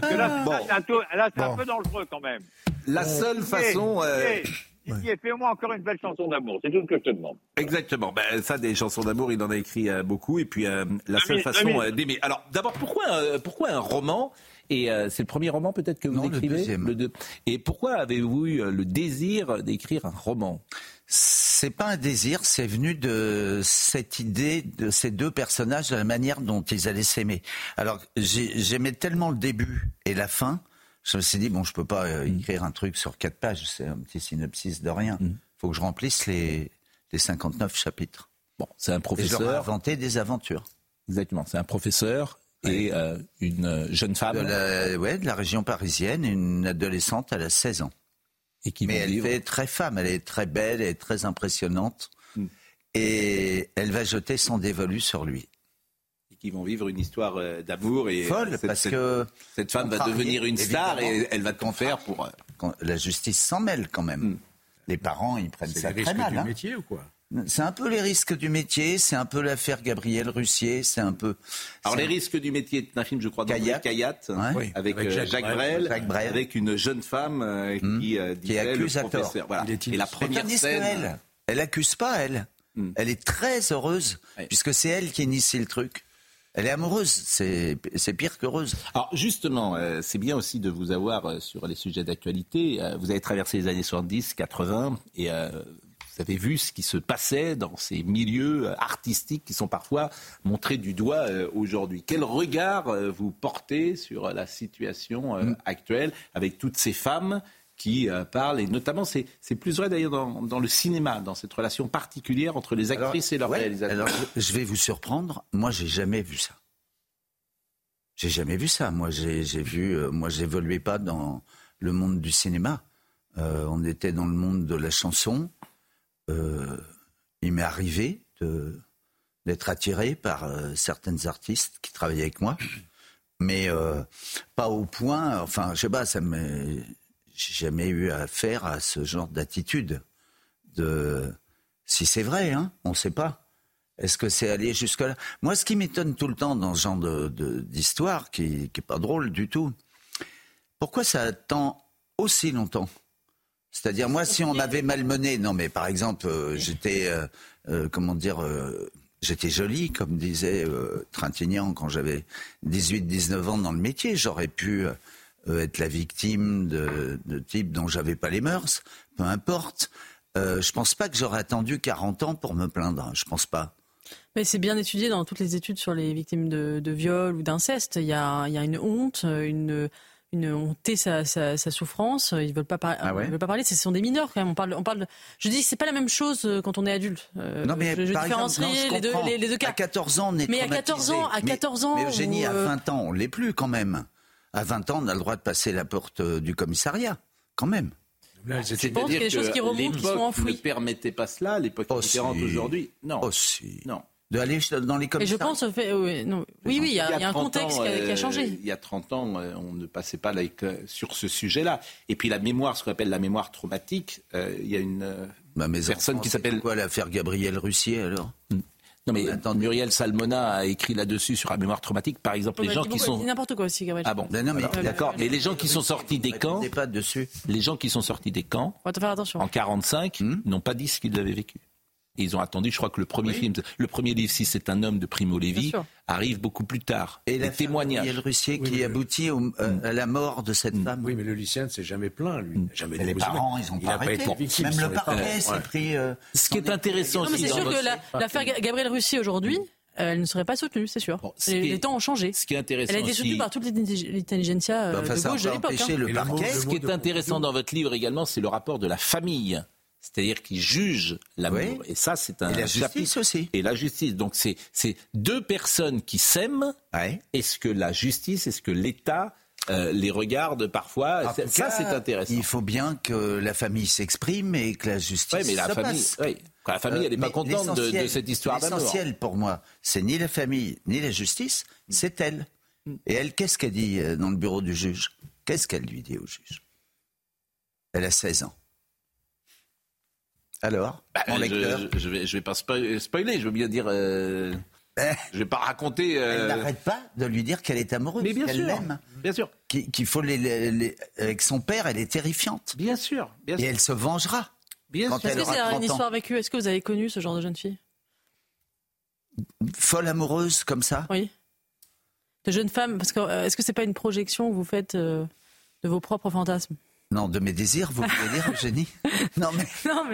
Parce que là, là, c'est un, taux- là, c'est un peu dangereux quand même. La seule façon. euh, Didier, fais-moi encore une belle chanson d'amour, c'est tout ce que je te demande. Exactement. Ben, ça, des chansons d'amour, il en a écrit euh, beaucoup. Et puis, euh, la seule façon euh, d'aimer. Alors, d'abord, pourquoi, euh, pourquoi un roman et euh, c'est le premier roman peut-être que vous écrivez le deux. Et pourquoi avez-vous eu euh, le désir d'écrire un roman? C'est pas un désir, c'est venu de cette idée de ces deux personnages, de la manière dont ils allaient s'aimer. Alors j'ai- j'aimais tellement le début et la fin, je me suis dit bon, je peux pas euh, écrire un truc sur quatre pages, c'est un petit synopsis de rien. Il faut que je remplisse les, les 59 chapitres. Bon, c'est un Et professeur. inventé des aventures. Exactement, c'est un professeur et euh, une euh, jeune femme. De la, ouais, de la région parisienne, une adolescente, elle a 16 ans. Et qui Mais elle fait très femme, elle est très belle, elle est très impressionnante. Hmm. Et elle va jeter son dévolu sur lui. et qui vont vivre une histoire euh, d'amour et Folle, cette, parce cette- que- cette femme va devenir une star et elle va tout faire pour. euh, la justice s'en mêle quand même. Les parents, ils prennent C'est ça très mal. du hein. métier ou quoi? C'est un peu les risques du métier, c'est un peu l'affaire Gabriel Russier, c'est un peu. Alors les risques du métier, c'est un film, je crois, Ouais. avec, Avec euh, Jacques Jacques, Brel. Brel, Jacques Brel. avec une jeune femme euh, qui, euh, qui disait accuse le à tort. professeur. Voilà. Et la première scène. elle, elle accuse pas elle. Elle est très heureuse puisque c'est elle qui initie le truc. Elle est amoureuse, c'est c'est pire qu'heureuse. Alors justement, euh, c'est bien aussi de vous avoir euh, sur les sujets d'actualité. Euh, vous avez traversé les années 70, 80 et euh, vous avez vu ce qui se passait dans ces milieux euh, artistiques qui sont parfois montrés du doigt euh, aujourd'hui. Quel regard euh, vous portez sur la situation euh, actuelle avec toutes ces femmes qui euh, parlent, et notamment c'est plus vrai d'ailleurs dans, dans le cinéma, dans cette relation particulière entre les actrices et leurs Ouais, réalisateurs. alors, je vais vous surprendre. Moi, j'ai jamais vu ça. J'ai jamais vu ça. Moi, j'ai j'ai vu. euh, moi, j'évoluais pas dans le monde du cinéma. Euh, on était dans le monde de la chanson. Euh, il m'est arrivé d'être attiré par euh, certaines artistes qui travaillaient avec moi, mais euh, pas au point. Enfin, je sais pas. Ça j'ai jamais eu affaire à ce genre d'attitude. De si c'est vrai, hein, on ne sait pas. Est-ce que c'est allé jusque-là? Moi, ce qui m'étonne tout le temps dans ce genre d'histoire, qui n'est pas drôle du tout, pourquoi ça attend aussi longtemps? C'est-à-dire, moi, si on m'avait malmené, non, mais par exemple, euh, j'étais, euh, euh, comment dire, j'étais jolie, comme disait Trintignant quand j'avais 18-19 ans dans le métier, j'aurais pu être la victime de, de types dont j'avais pas les mœurs, peu importe. Je pense pas que j'aurais attendu 40 ans pour me plaindre. Je pense pas. Mais c'est bien étudié dans toutes les études sur les victimes de, de viol ou d'inceste. Il y a, il y a une honte, une, une honter sa, sa, sa souffrance. Ils veulent pas, par- Ah ouais ils veulent pas parler. Ce sont des mineurs quand même. On parle, on parle. Je dis, c'est pas la même chose euh, quand on est adulte. Euh, Non, mais je, je par exemple, différencierai non, je les, deux, les, les deux cas. À 14 ans, on est Mais à 14 ans, à traumatisé. 14 ans, Mais, mais Eugénie, ou, à euh, 20 ans, on l'est plus quand même. À 20 ans, on a le droit de passer la porte euh, du commissariat, quand même. pense qu'il y a des choses qui remontent, qui sont l'époque enfouies. ne permettait pas cela, l'époque est différente si. aujourd'hui. Non. Aussi. Non. De aller dans les Et je commissariats. pense au fait, oui, non. oui, oui, il y a, il y a un 30 contexte ans, qui, a, qui a euh, changé. Il y a 30 ans, euh, on ne passait pas like, sur ce sujet-là. Et puis la mémoire, ce qu'on appelle la mémoire traumatique, euh, il y a une Bah, personne enfants, qui c'est s'appelle... quoi l'affaire Gabriel Russier alors Non mais Muriel Salmona a écrit là-dessus sur la mémoire traumatique. Par exemple, les On a gens dit qui sont... n'importe quoi aussi, Gabriel. Ah bon Ben non, mais- Alors, D'accord. Mais les gens qui sont sortis des camps... pas dessus. Les gens qui sont sortis des camps On va te faire attention. en 45 Hmm n'ont pas dit ce qu'ils avaient vécu. Et ils ont attendu, je crois que le premier film, le premier livre, si c'est un homme de Primo Levi, arrive beaucoup plus tard. Et les la témoignages. Gabriel Russier Oui, qui mais- aboutit au- euh, à la mort de cette femme. Oui, mais le lycéen ne s'est jamais plaint, lui. Il n'a Jamais Mais les parents, ils ont Il pas n'a pas arrêté. été victime. Même le parquet s'est Ouais. pris. euh, Ce qui est intéressant Non, mais aussi c'est sûr que la- l'affaire Ga- Gabriel Russie aujourd'hui, euh, elle ne serait pas soutenue, c'est sûr. ce les, qui est- les temps ont changé. Ce qui est intéressant Elle a été aussi- soutenue par toute l'intellig- l'intelligentsia enfin, de gauche de pas l'époque. hein. Ce qui est intéressant dans votre livre également, c'est le rapport de la famille. C'est-à-dire qui juge l'amour. Oui. Et ça, c'est un Et la chapitre- justice aussi. Et la justice. Donc c'est c'est deux personnes qui s'aiment. Est-ce que la justice, est-ce que l'État euh, les regarde parfois? En Ça, c'est intéressant. Il faut bien que la famille s'exprime et que la justice Ouais, mais la se famille, passe. oui. La famille, elle n'est pas mais contente de- de cette histoire d'amour. L'essentiel pour moi, c'est ni la famille ni la justice, c'est elle. Et elle, qu'est-ce qu'elle dit euh, dans le bureau du juge? Qu'est-ce qu'elle lui dit au juge? Elle a 16 ans. Alors, Bah, mon je, lecteur je, je vais, je vais pas spo- spoiler, je veux bien dire. euh, je vais pas raconter. euh, Elle n'arrête pas de lui dire qu'elle est amoureuse, Mais bien qu'elle sûr, l'aime. Bien sûr. Qu'il faut les, les- les- Avec son père, elle est terrifiante. Bien sûr. bien Et sûr. elle se vengera. Bien quand Est-ce elle que aura c'est 30 une ans. histoire vécue Est-ce que vous avez connu ce genre de jeune fille? Folle amoureuse comme ça Oui. De jeune femme Parce que euh, est-ce que c'est pas une projection que vous faites euh, de vos propres fantasmes? Non, de mes désirs, vous voulez dire, Eugénie? Non, mais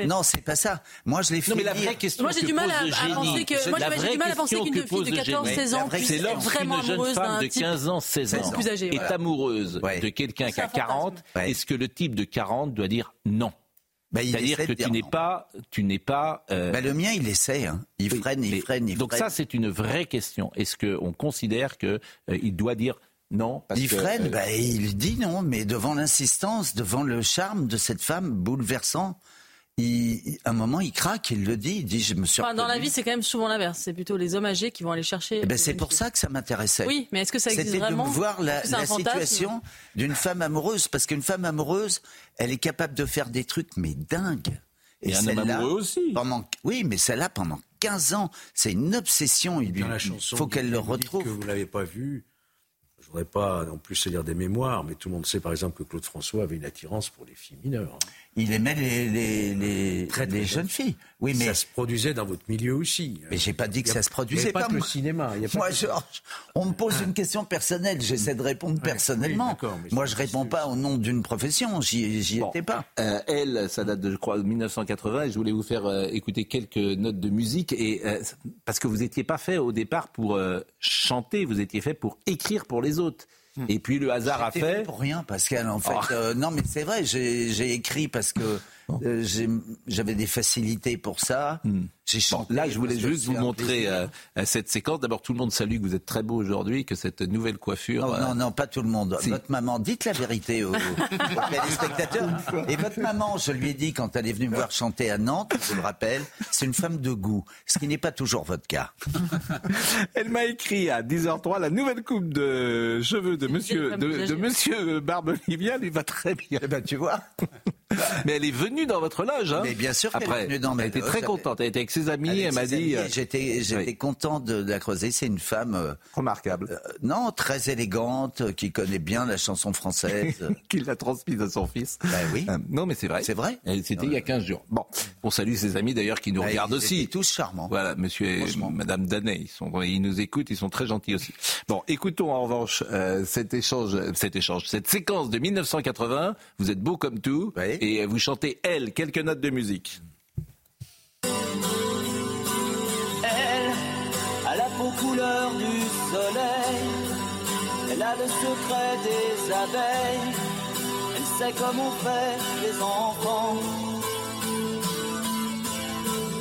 non, mais... c'est pas ça. Moi, je l'ai fait Non, mais la vraie question Moi, j'ai du mal à- à penser que- moi, j'ai du mal à penser qu'une fille de pose 14, Eugénie, 16 ans puisse être vraiment jeune amoureuse femme d'un de type 15 ans, 16 ans plus âgé, est voilà. amoureuse de quelqu'un qui a un fantasme. 40, est-ce que le type de 40 doit dire non? Bah, il C'est-à-dire que tu n'es non. pas, tu n'es pas. euh, Bah, le mien, il essaie. hein. Il freine, il freine, il donc freine. ça, c'est une vraie question. Est-ce qu'on considère que euh, il doit dire non parce il que, freine, euh, bah, il dit non, mais devant l'insistance, devant le charme de cette femme bouleversant, il, à un moment, il craque, il le dit, il dit, je me suis Enfin, dans la vie, c'est quand même souvent l'inverse. C'est plutôt les hommes âgés qui vont aller chercher. Eh ben, les c'est pour ça que ça m'intéressait. Oui, mais est-ce que ça existe C'était vraiment de voir la, situation d'une femme amoureuse, parce qu'une femme amoureuse, elle est capable de faire des trucs, mais dingues. Et un homme celle-là, amoureux aussi. Pendant, oui, mais celle-là, pendant 15 ans, c'est une obsession. Il lui Dans la chanson, faut qu'elle le retrouve. que vous ne l'avez pas vu. Je voudrais pas non plus se lire des mémoires, mais tout le monde sait par exemple que Claude François avait une attirance pour les filles mineures. Hein. Il aimait les, les, les, Très, très les jeunes filles. Oui, mais ça se produisait dans votre milieu aussi. Mais j'ai pas dit que a- ça se produisait avait pas. que le cinéma. il y a pas Moi, que- Georges, on me pose une question personnelle, j'essaie de répondre personnellement. Moi, je réponds pas au nom d'une profession, j'y j'y étais pas. Euh, elle, ça date de, je crois, 1980, et je voulais vous faire euh, écouter quelques notes de musique, et euh, parce que vous n'étiez pas fait au départ pour euh, chanter, vous étiez fait pour écrire pour les autres. Et puis le hasard a fait. fait pour rien, Pascal. En fait, Oh. Euh, non, mais c'est vrai. J'ai écrit parce que euh, j'avais des facilités pour ça. J'ai chanté. Là, je voulais juste vous montrer euh, euh, cette séquence. D'abord, tout le monde salue que vous êtes très beau aujourd'hui, que cette nouvelle coiffure. Non, euh, non, non, pas tout le monde. Si. Votre maman, dites la vérité aux, aux téléspectateurs. Et votre maman, je lui ai dit quand elle est venue me voir chanter à Nantes, je vous le rappelle, c'est une femme de goût, ce qui n'est pas toujours votre cas. Elle m'a écrit à 10h03 la nouvelle coupe de cheveux de monsieur, de, de monsieur Barbelivien lui va très bien. Eh ben, tu vois. Mais elle est venue dans votre loge. Hein, Mais bien sûr qu'elle est Après, venue dans ma Elle était très contente. Elle était avec ses amis. Avec elle m'a dit. euh, J'étais, j'étais oui. content de, la creuser. C'est une femme euh, remarquable. euh, non très élégante, qui connaît bien la chanson française. qu'il l'a transmise à son fils. Ben oui. Euh, non, mais c'est vrai. C'est vrai. C'était il y a 15 jours. Bon, on salue ses amis d'ailleurs qui nous Ben, regardent ils aussi. tous charmants. Voilà, monsieur et madame Danet, ils, sont, ils nous écoutent, ils sont très gentils aussi. Bon, écoutons en revanche euh, cet échange, cet échange, cette séquence de 1980. Vous êtes beau comme tout Oui. et vous chantez Elle, quelques notes de musique. Elle a la peau couleur du soleil. Elle a le secret des abeilles. Elle sait comment fait les enfants.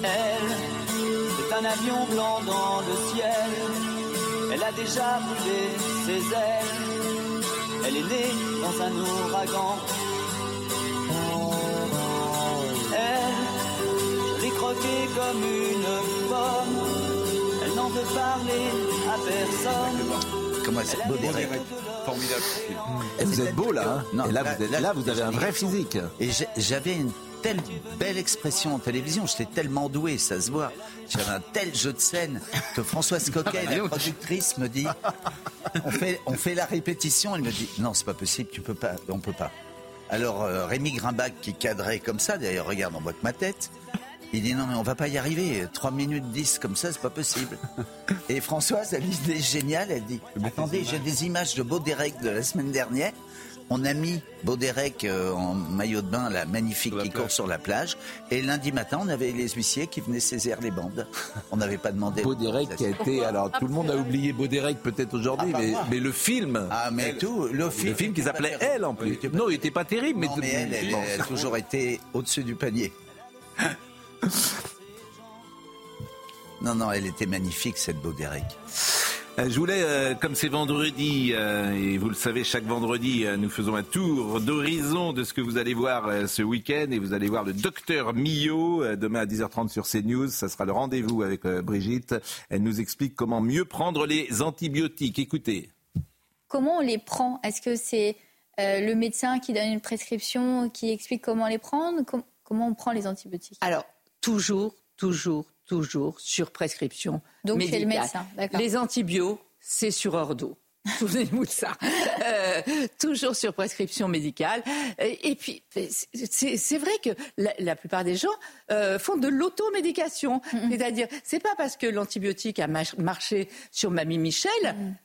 Elle est un avion blanc dans le ciel. Elle a déjà brûlé ses ailes. Elle est née dans un ouragan. Elle, je l'ai croquée comme une pomme. Elle n'en veut parler à personne. Comment des règles. Formidable. Et vous êtes beau là, hein Non, et là, vous, êtes- là, vous avez un vrai physique. Et j'avais une telle belle expression en télévision, j'étais tellement doué, ça se voit. J'avais un tel jeu de scène que Françoise Coquet, la productrice, me dit on fait, on fait la répétition. Elle me dit non, c'est pas possible, tu peux pas, on peut pas. Alors euh, Rémi Grimbach, qui cadrait comme ça, d'ailleurs, regarde, on voit que ma tête. Il dit non, mais on va pas y arriver. 3 minutes 10 comme ça, c'est pas possible. Et Françoise, elle dit idée géniale. Elle dit Attendez, j'ai des images de Baudérec de la semaine dernière. On a mis Baudérec euh, en maillot de bain, là, magnifique, qui court sur la plage. Et lundi matin, on avait les huissiers qui venaient saisir les bandes. On n'avait pas demandé. Baudérec qui a été. Alors, tout le monde a oublié Baudérec peut-être aujourd'hui, Ah, mais, le film. Ah, mais elle- tout, le film. Le film qui s'appelait Elle en plus. Non, il était pas terrible, mais, Non, mais elle, elle, elle a toujours été au-dessus du panier. Non, non, elle était magnifique, cette Baudérec. Euh, je voulais, euh, comme c'est vendredi, euh, et vous le savez, chaque vendredi, nous faisons un tour d'horizon de ce que vous allez voir ce week-end. Et vous allez voir le docteur Millot demain à 10h30 sur CNews. Ça sera le rendez-vous avec Brigitte. Elle nous explique comment mieux prendre les antibiotiques. Écoutez. Comment on les prend? Est-ce que c'est le médecin qui donne une prescription, qui explique comment les prendre? Comment on prend les antibiotiques? Alors, toujours, toujours, toujours sur prescription Donc médicale. le médecin, Les antibiotiques, c'est sur ordo. Souvenez-vous de ça. Euh, toujours sur prescription médicale. Et, puis, c'est vrai que la, plupart des gens euh, font de l'automédication. C'est-à-dire, c'est pas parce que l'antibiotique a marché sur Mamie Michel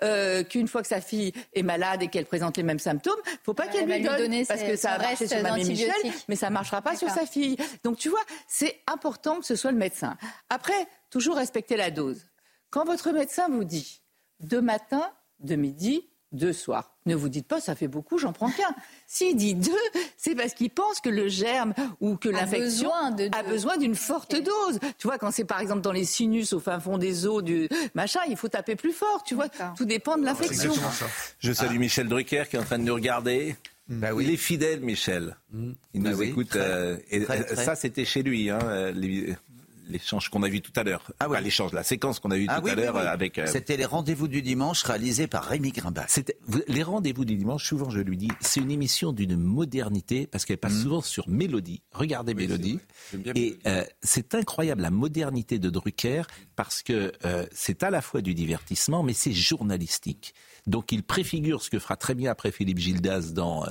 euh, qu'une fois que sa fille est malade et qu'elle présente les mêmes symptômes, faut pas qu'elle lui donne. parce que ça a marché sur Mamie Michel, mais ça marchera pas sur sa fille. Donc, tu vois, c'est important que ce soit le médecin. Après, toujours respecter la dose. Quand votre médecin vous dit de matin, de midi, deux soirs. Ne vous dites pas, ça fait beaucoup, j'en prends qu'un. S'il dit deux, c'est parce qu'il pense que le germe ou que l'infection a besoin d'une forte dose. Tu vois, quand c'est par exemple dans les sinus au fin fond des os du machin, il faut taper plus fort. Tu vois, tout dépend de l'infection. Je salue Michel Drucker qui est en train de nous regarder. Bah Il est fidèle, Michel. Mm. Il nous écoute. Euh, et ça, c'était chez lui. Hein, l'échange qu'on a vu tout à l'heure. Ah oui. l'échange, la séquence qu'on a vu ah tout à l'heure avec. Euh, C'était les rendez-vous du dimanche réalisés par Rémi Grimbal. C'était les rendez-vous du dimanche. Souvent, je lui dis, c'est une émission d'une modernité parce qu'elle passe mhm. souvent sur Mélodie. Regardez Mélodie. Et euh, c'est incroyable la modernité de Drucker parce que euh, c'est à la fois du divertissement, mais c'est journalistique. Donc il préfigure ce que fera très bien après Philippe Gildas dans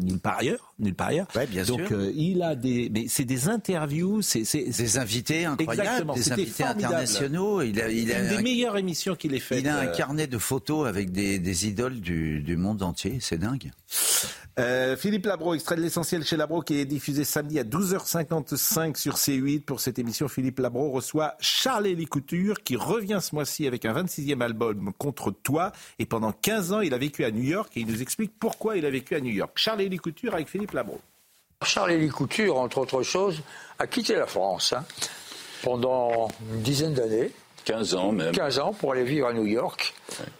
Nulle part ailleurs. Nulle part ailleurs. bien Donc euh, il a des, mais c'est des interviews, c'est des invités incroyables, des invités internationaux. Il a, il a une des meilleures émissions qu'il ait faites. Il a un euh, carnet de photos avec des, des idoles du, du monde entier. C'est dingue. Euh, Philippe Labro, extrait de l'essentiel chez Labro, qui est diffusé samedi à 12h55 sur C8. Pour cette émission, Philippe Labro reçoit Charles-Élie Couture, qui revient ce mois-ci avec un 26e album contre toi. Et pendant 15 ans, il a vécu à New York et il nous explique pourquoi il a vécu à New York. Charles-Élie Couture avec Philippe Labro. Charles-Élie Couture, entre autres choses, a quitté la France hein, pendant une dizaine d'années. 15 ans même. 15 ans pour aller vivre à New York.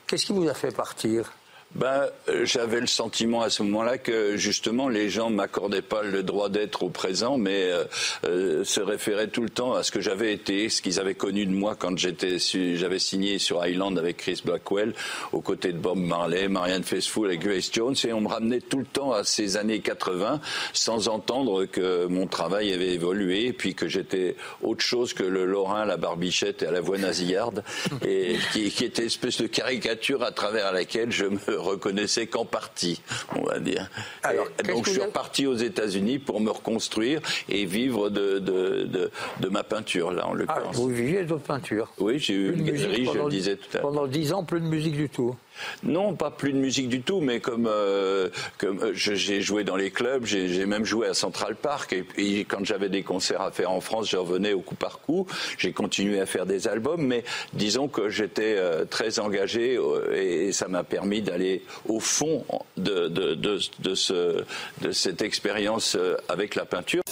Qu'est-ce qui vous a fait partir? Ben, j'avais le sentiment à ce moment-là que justement les gens m'accordaient pas le droit d'être au présent, mais euh, euh, se référaient tout le temps à ce que j'avais été, ce qu'ils avaient connu de moi quand j'avais signé sur Island avec Chris Blackwell, aux côtés de Bob Marley, Marianne Faithfull et Grace Jones, et on me ramenait tout le temps à ces années 80, sans entendre que mon travail avait évolué, puis que j'étais autre chose que le Lorrain, la barbichette et à la voix nasillarde, et qui, qui était une espèce de caricature à travers laquelle je me reconnaissait qu'en partie, on va dire. Alors, donc je suis reparti aux États-Unis pour me reconstruire et vivre de, de, de, ma peinture, là, en le ah, Vous viviez de votre peinture Oui, j'ai eu une galerie, je le disais tout à l'heure. Pendant dix ans, plus de musique du tout non, pas plus de musique du tout, mais comme, euh, euh, j'ai joué dans les clubs, j'ai même joué à Central Park. Et, puis quand j'avais des concerts à faire en France, je revenais au coup par coup. J'ai continué à faire des albums, mais disons que j'étais euh, très engagé et, ça m'a permis d'aller au fond de, de, de, de, ce, de cette expérience avec la peinture.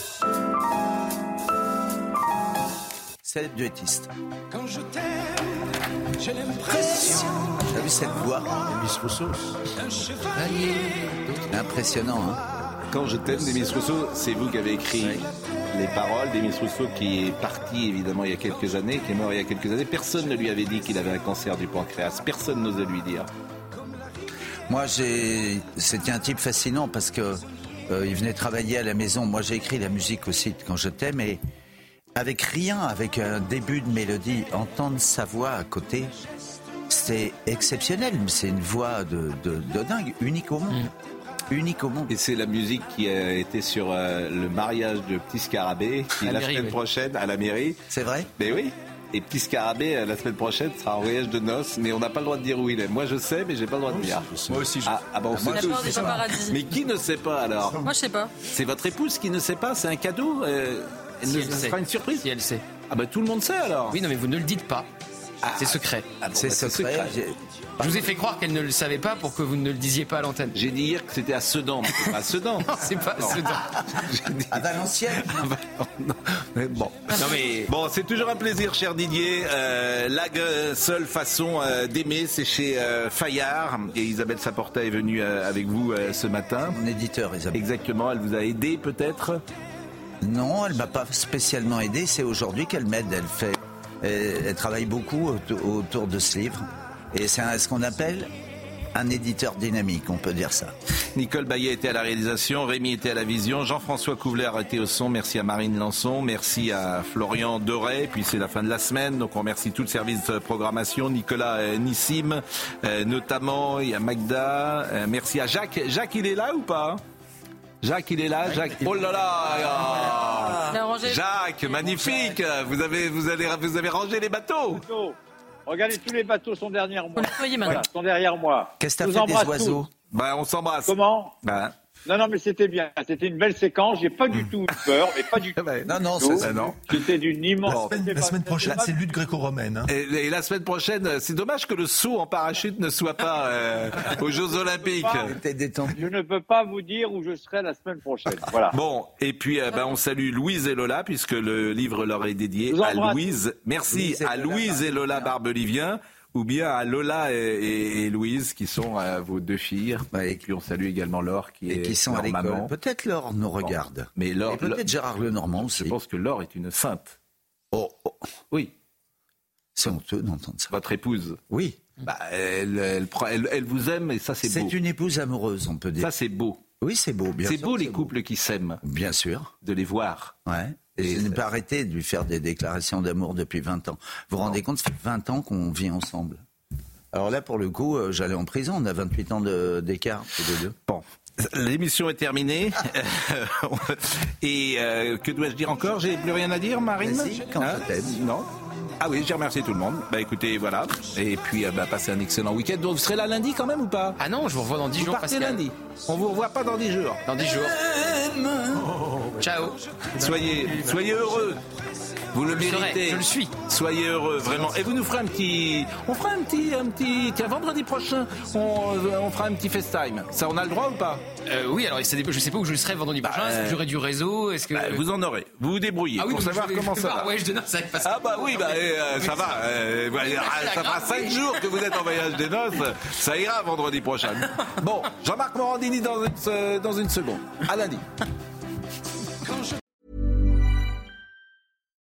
C'est duettiste. Quand je t'aime, j'ai l'impression T'as vu cette voix Miss Rousseau Impressionnant, hein Quand je t'aime Miss Rousseau, c'est vous qui avez écrit les paroles Miss Rousseau qui est parti évidemment il y a quelques années, qui est mort il y a quelques années. Personne ne lui avait dit qu'il avait un cancer du pancréas. Personne n'osait lui dire. Moi, c'était un type fascinant parce que euh, il venait travailler à la maison. Moi, j'ai écrit la musique aussi quand je t'aime et avec rien, avec un début de mélodie, entendre sa voix à côté, c'est exceptionnel. C'est une voix de, dingue, unique au monde. Mm. Unique au monde. Et c'est la musique qui a été sur euh, le mariage de Petit Scarabée, qui la, semaine prochaine à la mairie. C'est vrai Mais oui. Et Petit Scarabée, euh, la semaine prochaine, sera en voyage de noces, mais on n'a pas le droit de dire où il est. Moi, je sais, mais j'ai pas le droit de dire. Moi aussi, je ah, ah bah, on sait tous. Mais qui ne sait pas alors Moi, je sais pas. C'est votre épouse qui ne sait pas C'est un cadeau euh, elle sera une surprise Si elle sait. Ah bah tout le monde sait alors. Oui, non, mais vous ne le dites pas. c'est secret. Ah, c'est secret. Je vous ai fait croire qu'elle ne le savait pas pour que vous ne le disiez pas à l'antenne. J'ai dit hier que c'était à Sedan, mais c'est pas à Sedan. non, c'est pas à Sedan. À Valenciennes. bon, non, mais... bon c'est toujours un plaisir, cher Didier. Euh, la seule façon euh, d'aimer, c'est chez euh, Fayard. Et Isabelle Saporta est venue euh, avec vous euh, ce matin. Mon éditeur, Isabelle. Exactement. Elle vous a aidé, peut-être? Non, elle m'a pas spécialement aidé. C'est aujourd'hui qu'elle m'aide. Elle elle, travaille beaucoup autour de ce livre. Et c'est ce qu'on appelle un éditeur dynamique, on peut dire ça. Nicole Baillet était à la réalisation, Rémi était à la vision, Jean-François Couvler était au son, merci à Marine Lançon, merci à Florian Doré, puis c'est la fin de la semaine, donc on remercie tout le service de programmation, Nicolas euh, Nissim, euh, notamment, il y a Magda, euh, merci à Jacques. Jacques, il est là ou pas? Jacques, il est là. Jacques. Oh là là Jacques, magnifique. Vous avez, vous avez, vous avez rangé les bateaux. Regardez, tous les bateaux sont derrière moi. Voilà, sont derrière moi. Qu'est-ce que t'as fait des oiseaux tous. Ben, on s'embrasse. Comment? Ben, Non, non, mais c'était bien. C'était une belle séquence. J'ai pas du tout eu peur, mais pas du tout. Non, non, tout. ça, c'est- non. C'était d'une immense. La semaine, la semaine prochaine, c'est lutte gréco-romaine. hein. Et, et la semaine prochaine, c'est dommage que le saut en parachute ne soit pas euh, aux Jeux Olympiques. T'es détendu. Je ne peux pas vous dire où je serai la semaine prochaine. Voilà. Bon, et puis euh, ben, on salue Louise et Lola, puisque le livre leur est dédié Je vous à. Louise. Merci à Louise et Lola Barbelivien, ou bien à Lola et, et- et Louise, qui sont euh, vos deux filles. Ouais, et puis on salue également Laure, qui Et est qui sont à leur l'école. maman. Peut-être Laure nous regarde. Mais Laure, Et peut-être Gérard Lenormand aussi. je pense que Laure est une sainte. Oh, oh, Oui, c'est honteux d'entendre ça. votre épouse. Oui. Bah, elle, elle, elle- elle vous aime et ça c'est C'est beau. une épouse amoureuse, on peut dire. Ça c'est beau. Oui, c'est beau, bien C'est beau les couples qui s'aiment, Bien sûr. de les voir. Ouais. Et, je n'ai pas arrêté de lui faire des déclarations d'amour depuis 20 ans. Vous vous rendez compte, ça fait 20 ans qu'on vit ensemble. Alors là, pour le coup, euh, j'allais en prison. On a 28 ans de- d'écart, tous les deux. Bon. L'émission est terminée. Et euh, que dois-je dire encore? J'ai plus rien à dire, Marine? Quand Hein? Non Ah oui, j'ai remercié tout le monde. Bah écoutez, voilà. Et puis, euh, bah, passez un excellent week-end. Donc, vous serez là lundi quand même ou pas? Ah non, je vous revois dans 10 Vous jours, partez Pascal. lundi. On vous revoit pas dans 10 jours. Dans 10 jours. Ciao. Soyez, soyez heureux. Vous le Je méritez. je le suis. Soyez heureux, vraiment. Et vous nous ferez un petit, on fera un petit, un petit, tiens, vendredi prochain, on, on fera un petit FaceTime. Ça, on a le droit ou pas? Euh, oui, alors ça dépend- je sais pas où je serai vendredi prochain. Est-ce que j'aurai du réseau? Est-ce que Bah, Vous en aurez. Vous vous débrouillez Ah oui, pour savoir je comment je ça va. voir, ouais, je donne ça avec Pascal. Ah bah oui, bah, euh, ça va. euh, ça fera 5 jours que vous êtes en voyage des noces. Ça ira vendredi prochain. Bon, Jean-Marc Morandini dans une, dans une seconde. À lundi.